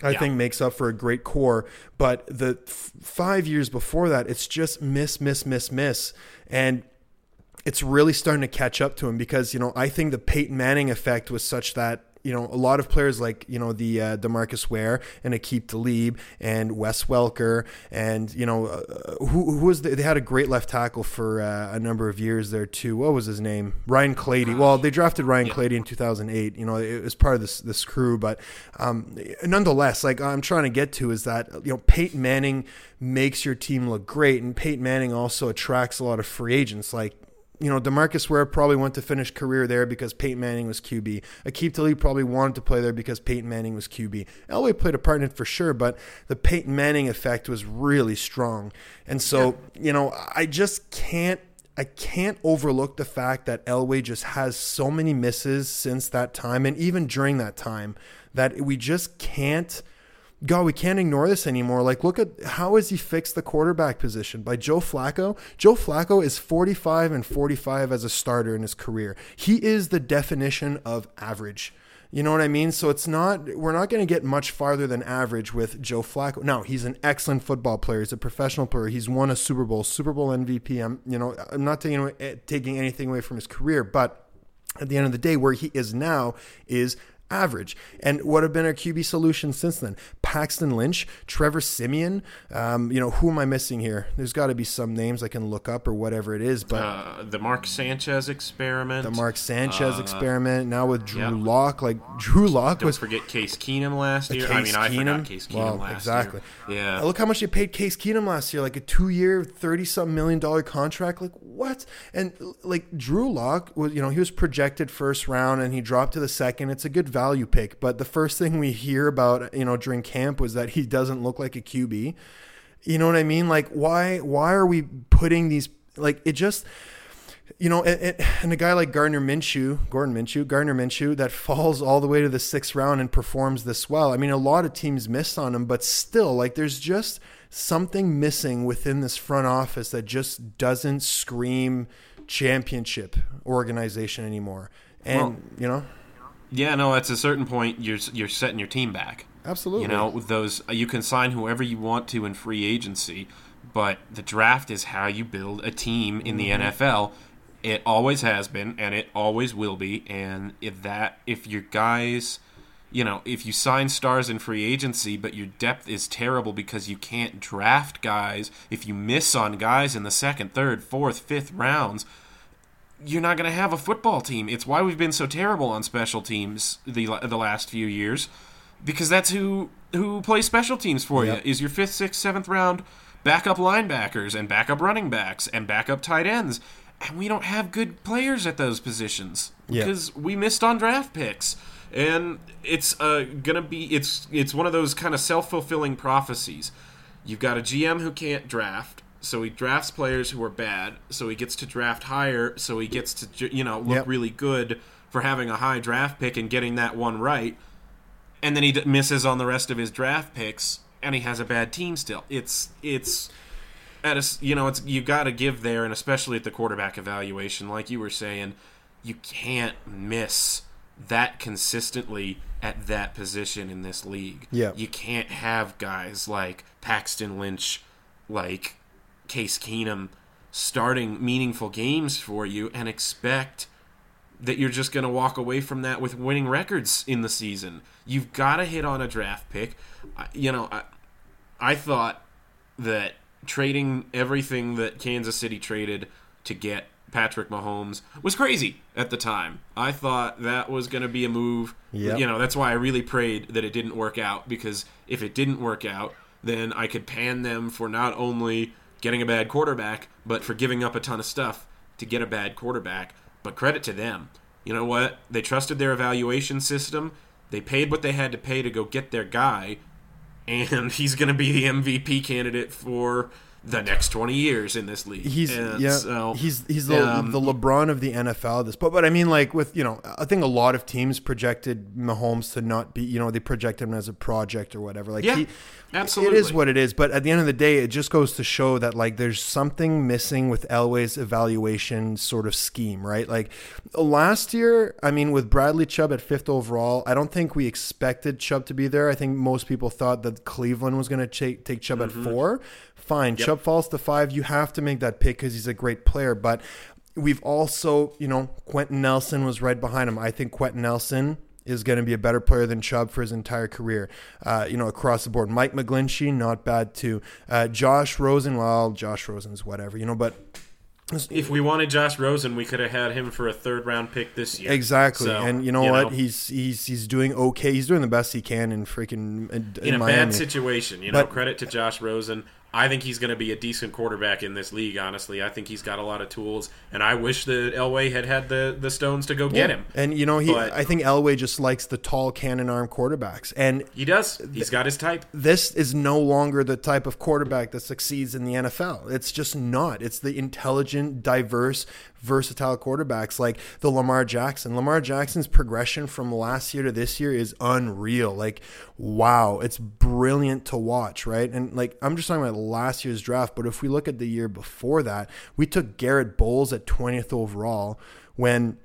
I think makes up for a great core. But the f- five years before that, it's just miss, miss, miss, miss. And it's really starting to catch up to him because, you know, I think the Peyton Manning effect was such that, you know, a lot of players like, you know, the uh, Demarcus Ware and Aqib Talib and Wes Welker and, you know, uh, who, who was the, they had a great left tackle for uh, a number of years there too. What was his name? Ryan Clady. Well, they drafted Ryan Clady in 2008. You know, it was part of this, this crew, but um, nonetheless, like I'm trying to get to is that, you know, Peyton Manning makes your team look great and Peyton Manning also attracts a lot of free agents like you know, Demarcus Ware probably went to finish career there because Peyton Manning was QB. Aqib Talib probably wanted to play there because Peyton Manning was QB. Elway played a part in it for sure, but the Peyton Manning effect was really strong. And so, you know, I just can't I can't overlook the fact that Elway just has so many misses since that time and even during that time that we just can't God, we can't ignore this anymore. Like, look at how has he fixed the quarterback position by Joe Flacco. Joe Flacco is 45 and 45 as a starter in his career. He is the definition of average. You know what I mean? So it's not we're not going to get much farther than average with Joe Flacco. Now he's an excellent football player. He's a professional player. He's won a Super Bowl, Super Bowl MVP. I'm you know I'm not taking away, eh, taking anything away from his career, but at the end of the day, where he is now is average. And what have been our QB solutions since then? Paxton Lynch, Trevor Siemian. Um, you know, who am I missing here? There's got to be some names I can look up or whatever it is. But Uh, the Mark Sanchez experiment. the Mark Sanchez Uh, experiment now with Drew yeah. Lock. Like Drew Lock Don't was forget Case Keenum last year. Case I mean, I Keenum. forgot Case Keenum well, last exactly. year. Yeah. Look how much they paid Case Keenum last year, like a two-year, thirty-something million dollar contract. Like what? And like Drew Lock was, you know, he was projected first round, and he dropped to the second. It's a good value pick, but the first thing we hear about, you know, during camp was that he doesn't look like a QB. You know what I mean? Like why? Why are we putting these? Like it just you know, and, a guy like Gardner Minshew, Gordon Minshew, Gardner Minshew, that falls all the way to the sixth round and performs this well. I mean, a lot of teams missed on him, but still, like, there's just something missing within this front office that just doesn't scream championship. organization anymore. And Well- you know, Yeah, no, at a certain point, you're you're setting your team back. Absolutely. You know, those uh, you can sign whoever you want to in free agency, but the draft is how you build a team in the mm-hmm. NFL. It always has been, and it always will be. And if that, if your guys, you know, if you sign stars in free agency, but your depth is terrible because you can't draft guys, if you miss on guys in the second, third, fourth, fifth rounds, you're not going to have a football team. It's why we've been so terrible on special teams the the last few years, because that's who who plays special teams for Yep. you is your fifth, sixth, seventh round backup linebackers and backup running backs and backup tight ends, and we don't have good players at those positions Yeah. because we missed on draft picks. And it's uh, gonna be it's it's one of those kind of self fulfilling prophecies. You've got a GM who can't draft, so he drafts players who are bad. So he gets to draft higher, so he gets to you know look Yep. really good for having a high draft pick and getting that one right. And then he d- misses on the rest of his draft picks, and he has a bad team still. It's it's at a you know it's you got to give there, and especially at the quarterback evaluation, like you were saying, you can't miss that consistently at that position in this league. Yeah. you can't have guys like Paxton Lynch, like Case Keenum, starting meaningful games for you and expect that you're just going to walk away from that with winning records in the season. You've got to hit on a draft pick. I- You know, I, I thought that trading everything that Kansas City traded to get Patrick Mahomes was crazy at the time. I thought that was going to be a move. Yep. You know, that's why I really prayed that it didn't work out because if it didn't work out, then I could pan them for not only getting a bad quarterback, but for giving up a ton of stuff to get a bad quarterback. But credit to them. You know what? They trusted their evaluation system. They paid what they had to pay to go get their guy, and he's going to be the MVP candidate for the next 20 years in this league. He's And yeah. so, he's he's the, um, the LeBron of the NFL. at This, but but I mean, like with you know, I think a lot of teams projected Mahomes to not be. You know, they project him as a project or whatever. Like Yeah, he, absolutely. it is what it is. But at the end of the day, it just goes to show that like there's something missing with Elway's evaluation sort of scheme, right? Like last year, I mean, with Bradley Chubb at fifth overall, I don't think we expected Chubb to be there. I think most people thought that Cleveland was going to take take Chubb Mm-hmm. at four. Fine, Chubb falls to five. You have to make that pick because he's a great player, but. We've also, you know, Quenton Nelson was right behind him. I think Quenton Nelson is going to be a better player than Chubb for his entire career. Uh, you know, across the board. Mike McGlinchey, not bad too. Uh, Josh Rosen, well, Josh Rosen's whatever, you know, but if we wanted Josh Rosen, we could have had him for a third round pick this year. exactly. So, and you know what? He's he's he's doing okay. He's doing the best he can in freaking in, in a Miami. bad situation. You know, But- credit to Josh Rosen. I think he's going to be a decent quarterback in this league. Honestly, I think he's got a lot of tools, and I wish that Elway had had the the stones to go get him. And you know, he But- I think Elway just likes the tall cannon arm quarterbacks. And He does. He's got his type. this is no longer the type of quarterback that succeeds in the NFL. It's just not. It's the intelligent, diverse, versatile quarterbacks like the Lamar Jackson. Lamar Jackson's progression from last year to this year is unreal. Like, wow, it's brilliant to watch, right? And like, I'm just talking about last year's draft, but if we look at the year before that, we took Garett Bolles at 20th overall when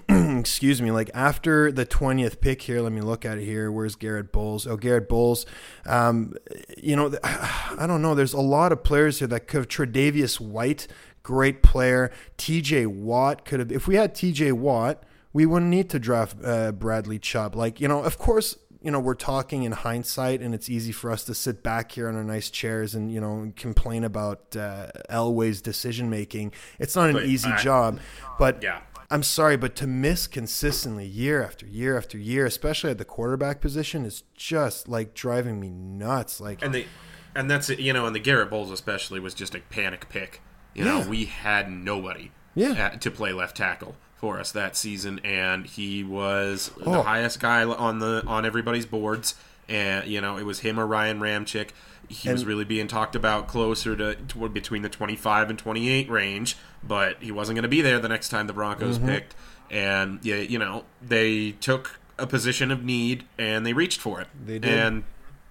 excuse me, like after the 20th pick here, let me look at it here. Where's Garett Bolles? Oh, Garett Bolles. Um, you know, I don't know. There's a lot of players here that could have Tre'Davious White, great player. TJ Watt could have, if we had TJ Watt, we wouldn't need to draft uh, Bradley Chubb. Like, you know, of course, you know, we're talking in hindsight, and it's easy for us to sit back here on our nice chairs and, you know, complain about uh, Elway's decision making. It's not an But easy I- job, but Yeah. I'm sorry, but to miss consistently year after year after year, especially at the quarterback position, is just like driving me nuts. Like, And they, and that's it. You know, and the Garett Bolles especially was just a panic pick. You know, Yeah. we had nobody Yeah. at- to play left tackle for us that season, and he was Oh. the highest guy on the on everybody's boards. And you know, it was him or Ryan Ramczyk. He was really being talked about closer to, to between the 25 and 28 range, but he wasn't going to be there the next time the Broncos Mm-hmm. picked. And yeah, you know, they took a position of need and they reached for it. They did. And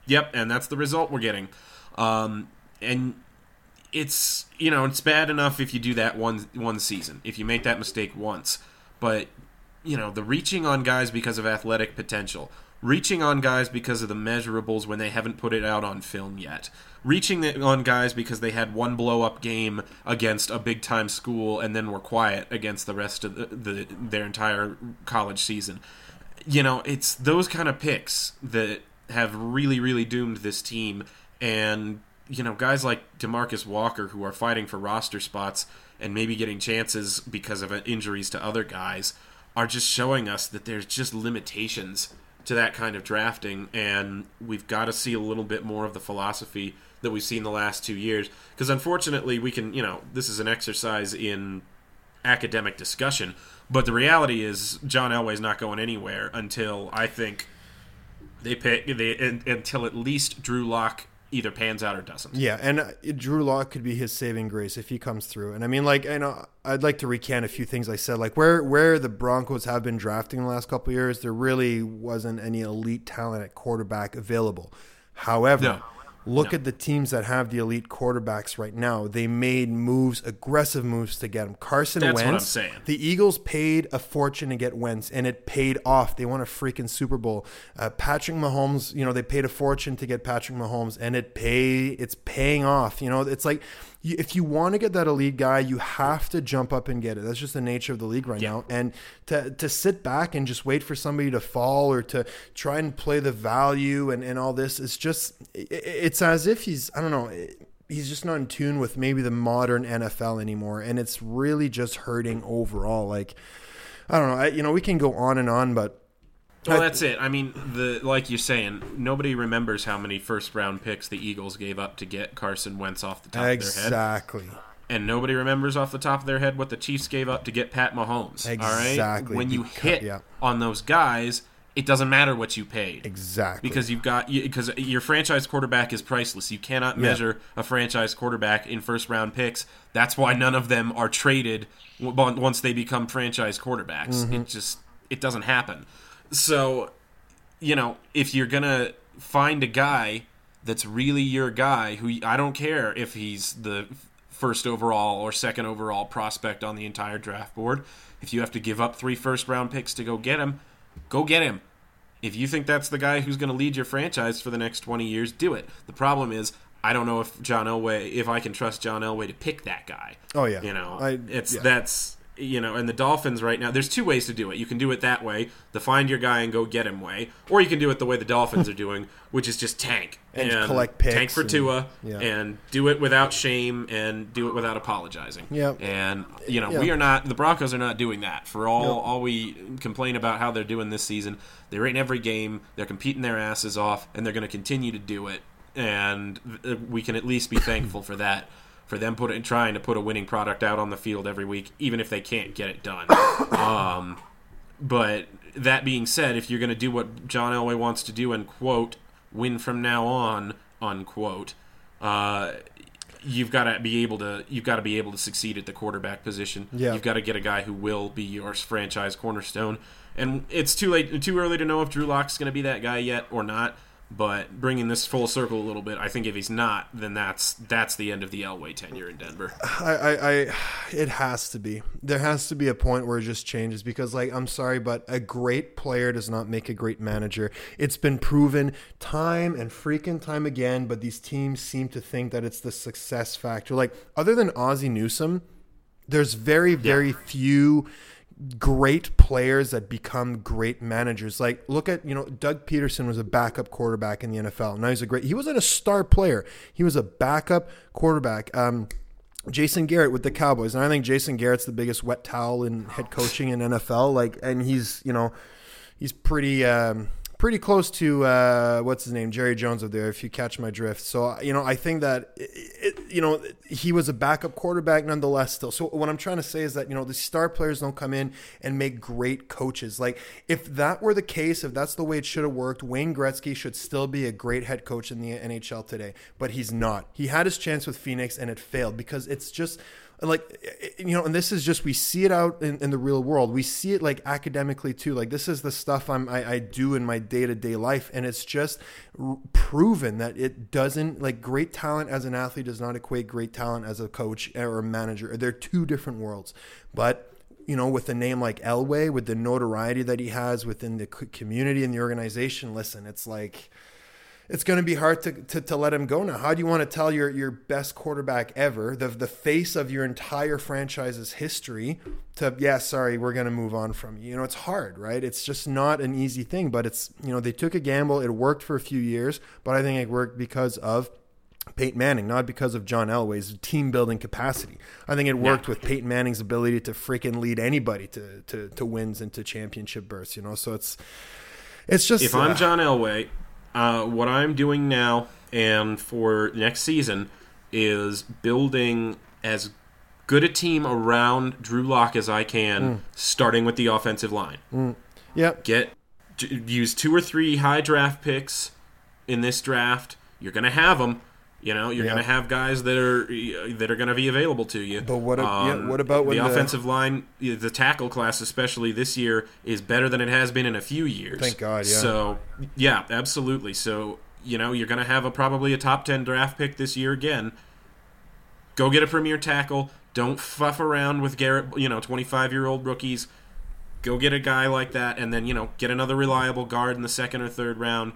Yep, and that's the result we're getting. Um, and it's you know it's bad enough if you do that one one season if you make that mistake once. But you know the reaching on guys because of athletic potential reaching on guys because of the measurables when they haven't put it out on film yet reaching on guys because they had one blow up game against a big time school and then were quiet against the rest of the, the their entire college season. You know it's those kind of picks that have really really doomed this team. And you know, guys like Demarcus Walker who are fighting for roster spots and maybe getting chances because of injuries to other guys are just showing us that there's just limitations to that kind of drafting. And we've got to see a little bit more of the philosophy that we've seen the last 2 years. Because unfortunately we can, you know, this is an exercise in academic discussion, but the reality is John Elway's not going anywhere until I think they pick they until at least Drew Lock either pans out or doesn't. Yeah, and uh, Drew Lock could be his saving grace if he comes through. And I mean, like, I know I'd like to recant a few things I said. Like where where the Broncos have been drafting the last couple years, there really wasn't any elite talent at quarterback available. However. No. Look No. at the teams that have the elite quarterbacks right now. They made moves, aggressive moves to get them. Carson That's what Wentz. I'm saying. The Eagles paid a fortune to get Wentz, and it paid off. They won a freaking Super Bowl. Uh, Patrick Mahomes, you know, they paid a fortune to get Patrick Mahomes, and it pay it's paying off. You know, it's like if you want to get that elite guy, you have to jump up and get it. That's just the nature of the league right Yeah. now. And to to sit back and just wait for somebody to fall or to try and play the value and, and all this is just it, it's as if he's I don't know. He's just not in tune with maybe the modern NFL anymore, and it's really just hurting overall. Like, I don't know. I, you know, we can go on and on, but Well, that's it. I mean, the like you're saying, nobody remembers how many first round picks the Eagles gave up to get Carson Wentz off the top of their head. exactly. And nobody remembers off the top of their head what the Chiefs gave up to get Pat Mahomes. Exactly. right? When you hit yeah. on those guys, it doesn't matter what you paid. Exactly. Because you've got because your franchise quarterback is priceless. You cannot measure a franchise quarterback in first round picks. That's why none of them are traded once they become franchise quarterbacks. Mm-hmm. It just it doesn't happen. So, you know, if you're gonna find a guy that's really your guy, who I don't care if he's the first overall or second overall prospect on the entire draft board. If you have to give up three first round picks to go get him, go get him. If you think that's the guy who's going to lead your franchise for the next 20 years, do it. The problem is, I don't know if John Elway, if I can trust John Elway to pick that guy. Oh, yeah. you know, I- it's yeah. that's you know, and the Dolphins right now. There's two ways to do it. You can do it that way, the find your guy and go get him way, or you can do it the way the Dolphins are doing, which is just tank And collect picks tank for and- Tua, yeah. and do it without shame and do it without apologizing. Yep. And you know, Yeah. we are not the Broncos are not doing that. For all all we complain about how they're doing this season, they're in every game. They're competing their asses off, and they're going to continue to do it. And uh, we can at least be thankful for that. For them putting trying to put a winning product out on the field every week, even if they can't get it done. Um, but that being said, if you're going to do what John Elway wants to do and quote win from now on unquote, uh, you've got to be able to you've got to be able to succeed at the quarterback position. Yeah. You've got to get a guy who will be your franchise cornerstone. And it's too late, too early to know if Drew Lock's going to be that guy yet or not. But bringing this full circle a little bit, I think if he's not, then that's that's the end of the Elway tenure in Denver. I, I, I, it has to be. There has to be a point where it just changes because, like, I'm sorry, but a great player does not make a great manager. It's been proven time and freaking time again, but these teams seem to think that it's the success factor. Like, other than Ozzie Newsome, there's very, very few great players that become great managers. Like look at, you know, Doug Pederson was a backup quarterback in the NFL. Now he's a great he wasn't a star player. He was a backup quarterback. Um Jason Garrett with the Cowboys. And I think Jason Garrett's the biggest wet towel in head coaching in NFL. Like and he's, you know, he's pretty um pretty close to uh, what's his name, Jerry Jones up there. If you catch my drift, so you know, I think that it, it, you know he was a backup quarterback nonetheless. Still, so what I'm trying to say is that you know the star players don't come in and make great coaches. Like if that were the case, if that's the way it should have worked, Wayne Gretzky should still be a great head coach in the NHL today, but he's not. He had his chance with Phoenix and it failed because it's just like you know and this is just we see it out in, in the real world. We see it like academically too. Like this is the stuff I'm, I, I do in my day-to-day life and it's just r- proven that it doesn't like great talent as an athlete does not equate great talent as a coach or a manager. They're two different worlds. But you know with a name like elway with the notoriety that he has within the community and the organization listen it's like it's going to be hard to, to, to let him go now. How do you want to tell your, your best quarterback ever, the, the face of your entire franchise's history, to, yeah, sorry, we're going to move on from you? You know, it's hard, right? It's just not an easy thing, but it's, you know, they took a gamble. It worked for a few years, but I think it worked because of Peyton Manning, not because of John Elway's team building capacity. I think it worked with Peyton Manning's ability to freaking lead anybody to, to, to wins and to championship bursts, you know? So it's, it's just. If I'm uh, John Elway, uh, what I'm doing now and for next season is building as good a team around Drew Lock as I can, starting with the offensive line. Yep. Get use two or three high draft picks in this draft. You're going to have them. You know, you're Yeah. going to have guys that are that are going to be available to you. But what a- yeah, um, what about when the, the- offensive line, the tackle class, especially this year, is better than it has been in a few years. Thank God, yeah. So yeah, absolutely. So you know, you're going to have a probably a top ten draft pick this year again. Go get a premier tackle. Don't fuff around with Garrett. You know, 25 year old rookies. Go get a guy like that, and then you know, get another reliable guard in the second or third round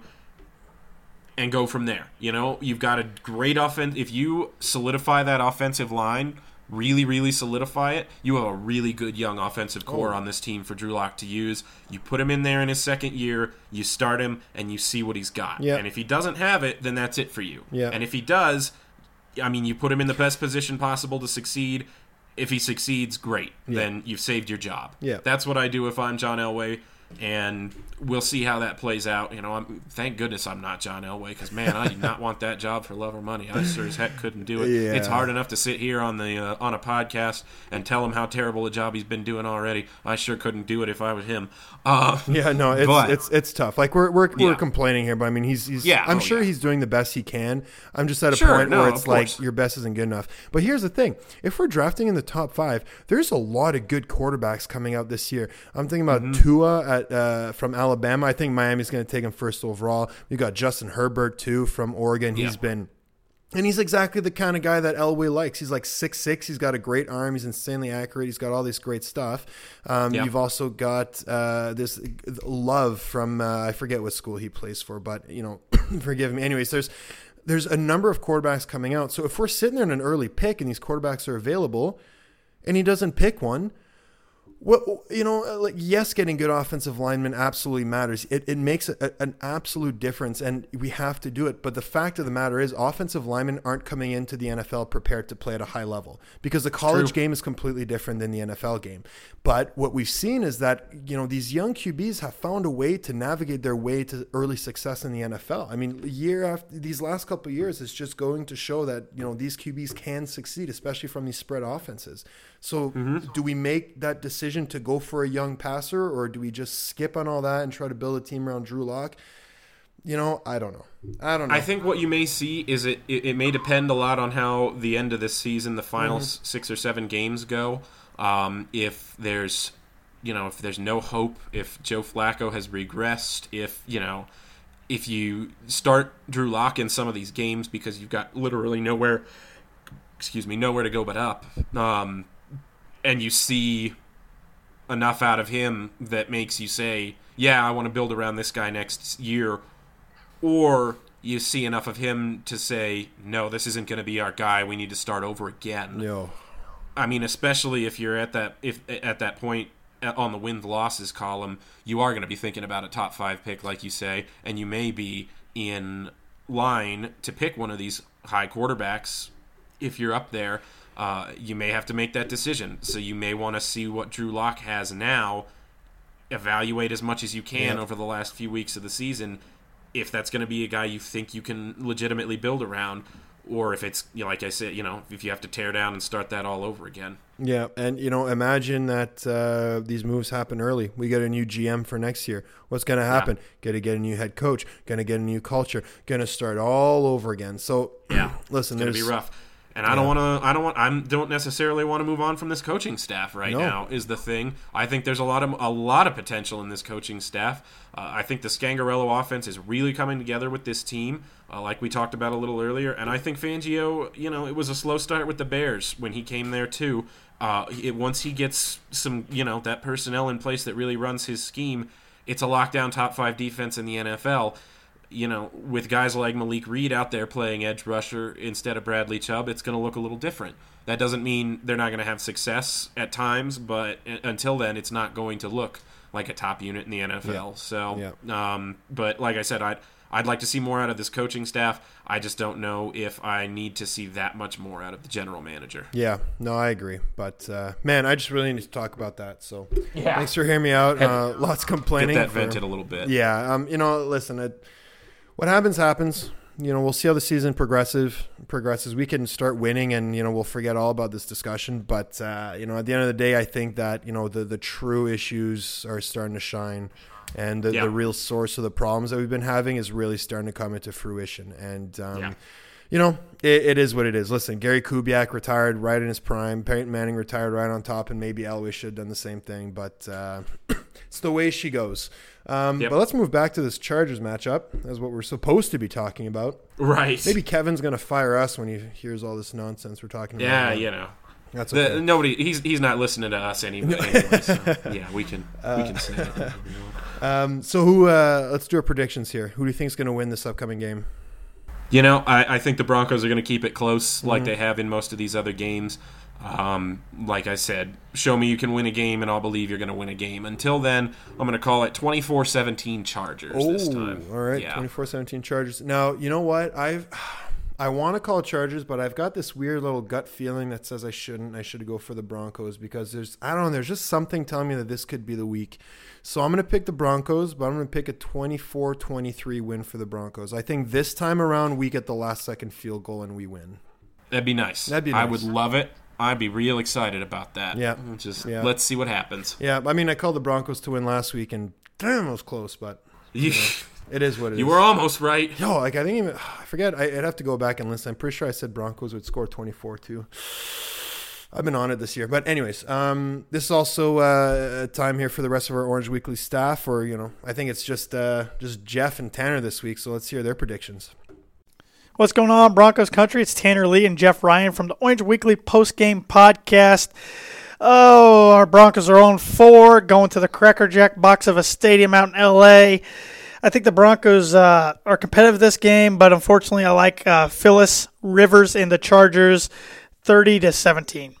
and go from there. You know, you've got a great offense. If you solidify that offensive line, really, really solidify it, you have a really good young offensive oh. core Oh. on this team for Drew Lock to use. You put him in there in his second year, you start him, and you see what he's got. Yeah. And if he doesn't have it, then that's it for you. Yeah. And if he does, I mean, you put him in the best position possible to succeed. If he succeeds, great. Then you've saved your job. Yeah. That's what I do if I'm John Elway. And we'll see how that plays out. You know, I'm, thank goodness I'm not John Elway because man, I do not want that job for love or money. I sure as heck couldn't do it. Yeah. It's hard enough to sit here on the uh, on a podcast and tell him how terrible a job he's been doing already. I sure couldn't do it if I was him. Uh, Yeah, no, it's but- it's it's tough. Like we're we're, we're complaining here, but I mean he's he's Yeah, I'm oh, sure yeah. he's doing the best he can. I'm just at a Sure, point no, where it's like course. your best isn't good enough. But here's the thing: if we're drafting in the top five, there's a lot of good quarterbacks coming out this year. I'm thinking about Mm-hmm. Tua at uh, from Alabama. I think Miami's going to take him first overall. We got Justin Herbert too from Oregon. He's Yeah. been and he's exactly the kind of guy that Elway likes. He's like six six. He's got a great arm. He's insanely accurate. He's got all this great stuff. Um, Yeah. You've also got uh, this love from uh, I forget what school he plays for, but you know, forgive me. Anyways, there's there's a number of quarterbacks coming out. So if we're sitting there in an early pick and these quarterbacks are available, and he doesn't pick one, what you know, uh, like yes, getting good offensive linemen absolutely matters. It, it makes a, an absolute difference, and we have to do it. But the fact of the matter is, offensive linemen aren't coming into the NFL prepared to play at a high level because the college game is completely different than the NFL game. But what we've seen is that you know these young QBs have found a way to navigate their way to early success in the NFL. I mean, year after these last couple of years, it's just going to show that you know these QBs can succeed, especially from these spread offenses. So, mm-hmm. do we make that decision to go for a young passer, or do we just skip on all that and try to build a team around Drew Lock? You know, I don't know. I don't know. I think what you may see is it, it, it may depend a lot on how the end of this season, the final s six or seven games go. Um, if there's, you know, if there's no hope, if Joe Flacco has regressed, if, you know, if you start Drew Lock in some of these games because you've got literally nowhere, excuse me, nowhere to go but up, um, and you see enough out of him that makes you say, yeah, I want to build around this guy next year, or you see enough of him to say, no, this isn't going to be our guy. We need to start over again. Yo, I mean, especially if you're at that if at that point uh, on the win losses column, you are going to be thinking about a top five pick, like you say, and you may be in line to pick one of these high quarterbacks. If you're up there, uh, you may have to make that decision. So you may want to see what Drew Lock has now, evaluate as much as you can Yeah. over the last few weeks of the season. If that's going to be a guy you think you can legitimately build around, or if it's you know, like I said, you know, if you have to tear down and start that all over again. yeah, and you know, imagine that uh, these moves happen early. We get a new GM for next year. What's going to happen? Going to get a new head coach. Going to get a new culture. Going to start all over again. So, Yeah, listen, it's gonna be rough. And I don't want to. I don't want. I don't necessarily want to move on from this coaching staff right No. now. Is the thing. I think there's a lot of a lot of potential in this coaching staff. Uh, I think the Scangarello offense is really coming together with this team, uh, like we talked about a little earlier. And I think Fangio, you know, it was a slow start with the Bears when he came there too. Uh, it, once he gets some, you know, that personnel in place that really runs his scheme, it's a lockdown top five defense in the NFL you know, with guys like Malik Reed out there playing edge rusher instead of Bradley Chubb, it's going to look a little different. That doesn't mean they're not going to have success at times, but uh, until then, it's not going to look like a top unit in the NFL. So, um, but like I said, I'd I'd like to see more out of this coaching staff. I just don't know if I need to see that much more out of the general manager. Yeah, no, I agree. But uh, man, I just really need to talk about that. So Yeah. thanks for hearing me out. Uh, lots complaining. Get that for- vented a little bit. Yeah, um, you know, listen, it, what happens happens. You know, we'll see how the season progressive progresses. We can start winning, and you know, we'll forget all about this discussion. But uh, you know, at the end of the day, I think that you know the the true issues are starting to shine, and the, Yeah. the real source of the problems that we've been having is really starting to come into fruition. And um, Yeah. you know, it, it is what it is. Listen, Gary Kubiak retired right in his prime. Peyton Manning retired right on top, and maybe Elway should have done the same thing. But uh, it's the way she goes. Um, Yep. But let's move back to this Chargers matchup. That's what we're supposed to be talking about. Right. Maybe Kevin's going to fire us when he hears all this nonsense we're talking about. Yeah, you know. That's The- nobody. He's he's not listening to us anyway. anyway so, yeah, we can we can say it. Um, so who? Uh, let's do our predictions here. Who do you think is going to win this upcoming game? You know, I, I think the Broncos are going to keep it close like Mhm. they have in most of these other games. Um, like I said, show me you can win a game, and I'll believe you're going to win a game. Until then, I'm going to call it 24-17 Chargers this time. All right, Yeah. 24-17 Chargers. Now, you know what? I've I want to call Chargers, but I've got this weird little gut feeling that says I shouldn't. I should go for the Broncos because there's I don't know, there's just something telling me that this could be the week. So I'm going to pick the Broncos, but I'm going to pick a 24-23 win for the Broncos. I think this time around we get the last second field goal and we win. That'd be nice. That'd be I would love it. I'd be real excited about that. Yeah. Just Yeah. let's see what happens. Yeah, I mean I called the Broncos to win last week and damn, it was close, but You- know, it is what it is. You were almost right. Yo, like I think even I forget. I, I'd have to go back and listen. I'm pretty sure I said Broncos would score 24 too. I've been on it this year, but anyways, um, this is also uh, a time here for the rest of our Orange Weekly staff, or you know, I think it's just uh, just Jeff and Tanner this week. So let's hear their predictions. What's going on, Broncos country? It's Tanner Lee and Jeff Ryan from the Orange Weekly Post Game Podcast. Oh, our Broncos are on four, going to the Cracker Jack box of a stadium out in L.A. I think the Broncos uh, are competitive this game, but unfortunately, I like uh, Philip Rivers and the Chargers, thirty to seventeen.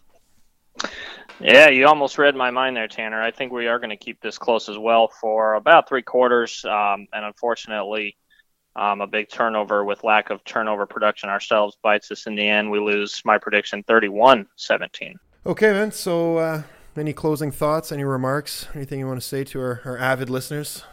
Yeah, you almost read my mind there, Tanner. I think we are going to keep this close as well for about three quarters. Um, and unfortunately, um, a big turnover with lack of turnover production ourselves bites us in the end. We lose my prediction 31 17. Okay, man. So, uh, any closing thoughts? Any remarks? Anything you want to say to our, our avid listeners?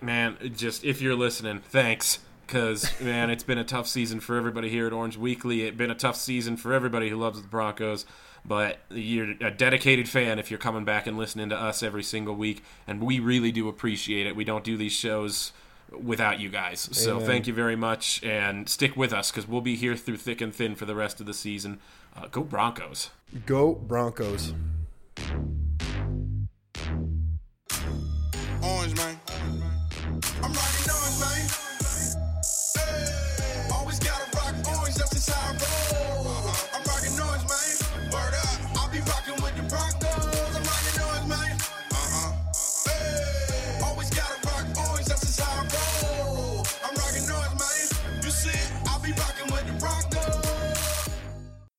Man, just if you're listening, thanks. Because, man, it's been a tough season for everybody here at Orange Weekly. It's been a tough season for everybody who loves the Broncos. But you're a dedicated fan if you're coming back and listening to us every single week. And we really do appreciate it. We don't do these shows without you guys. So Amen. thank you very much, and stick with us because we'll be here through thick and thin for the rest of the season. Uh, go Broncos! Go Broncos! Orange man,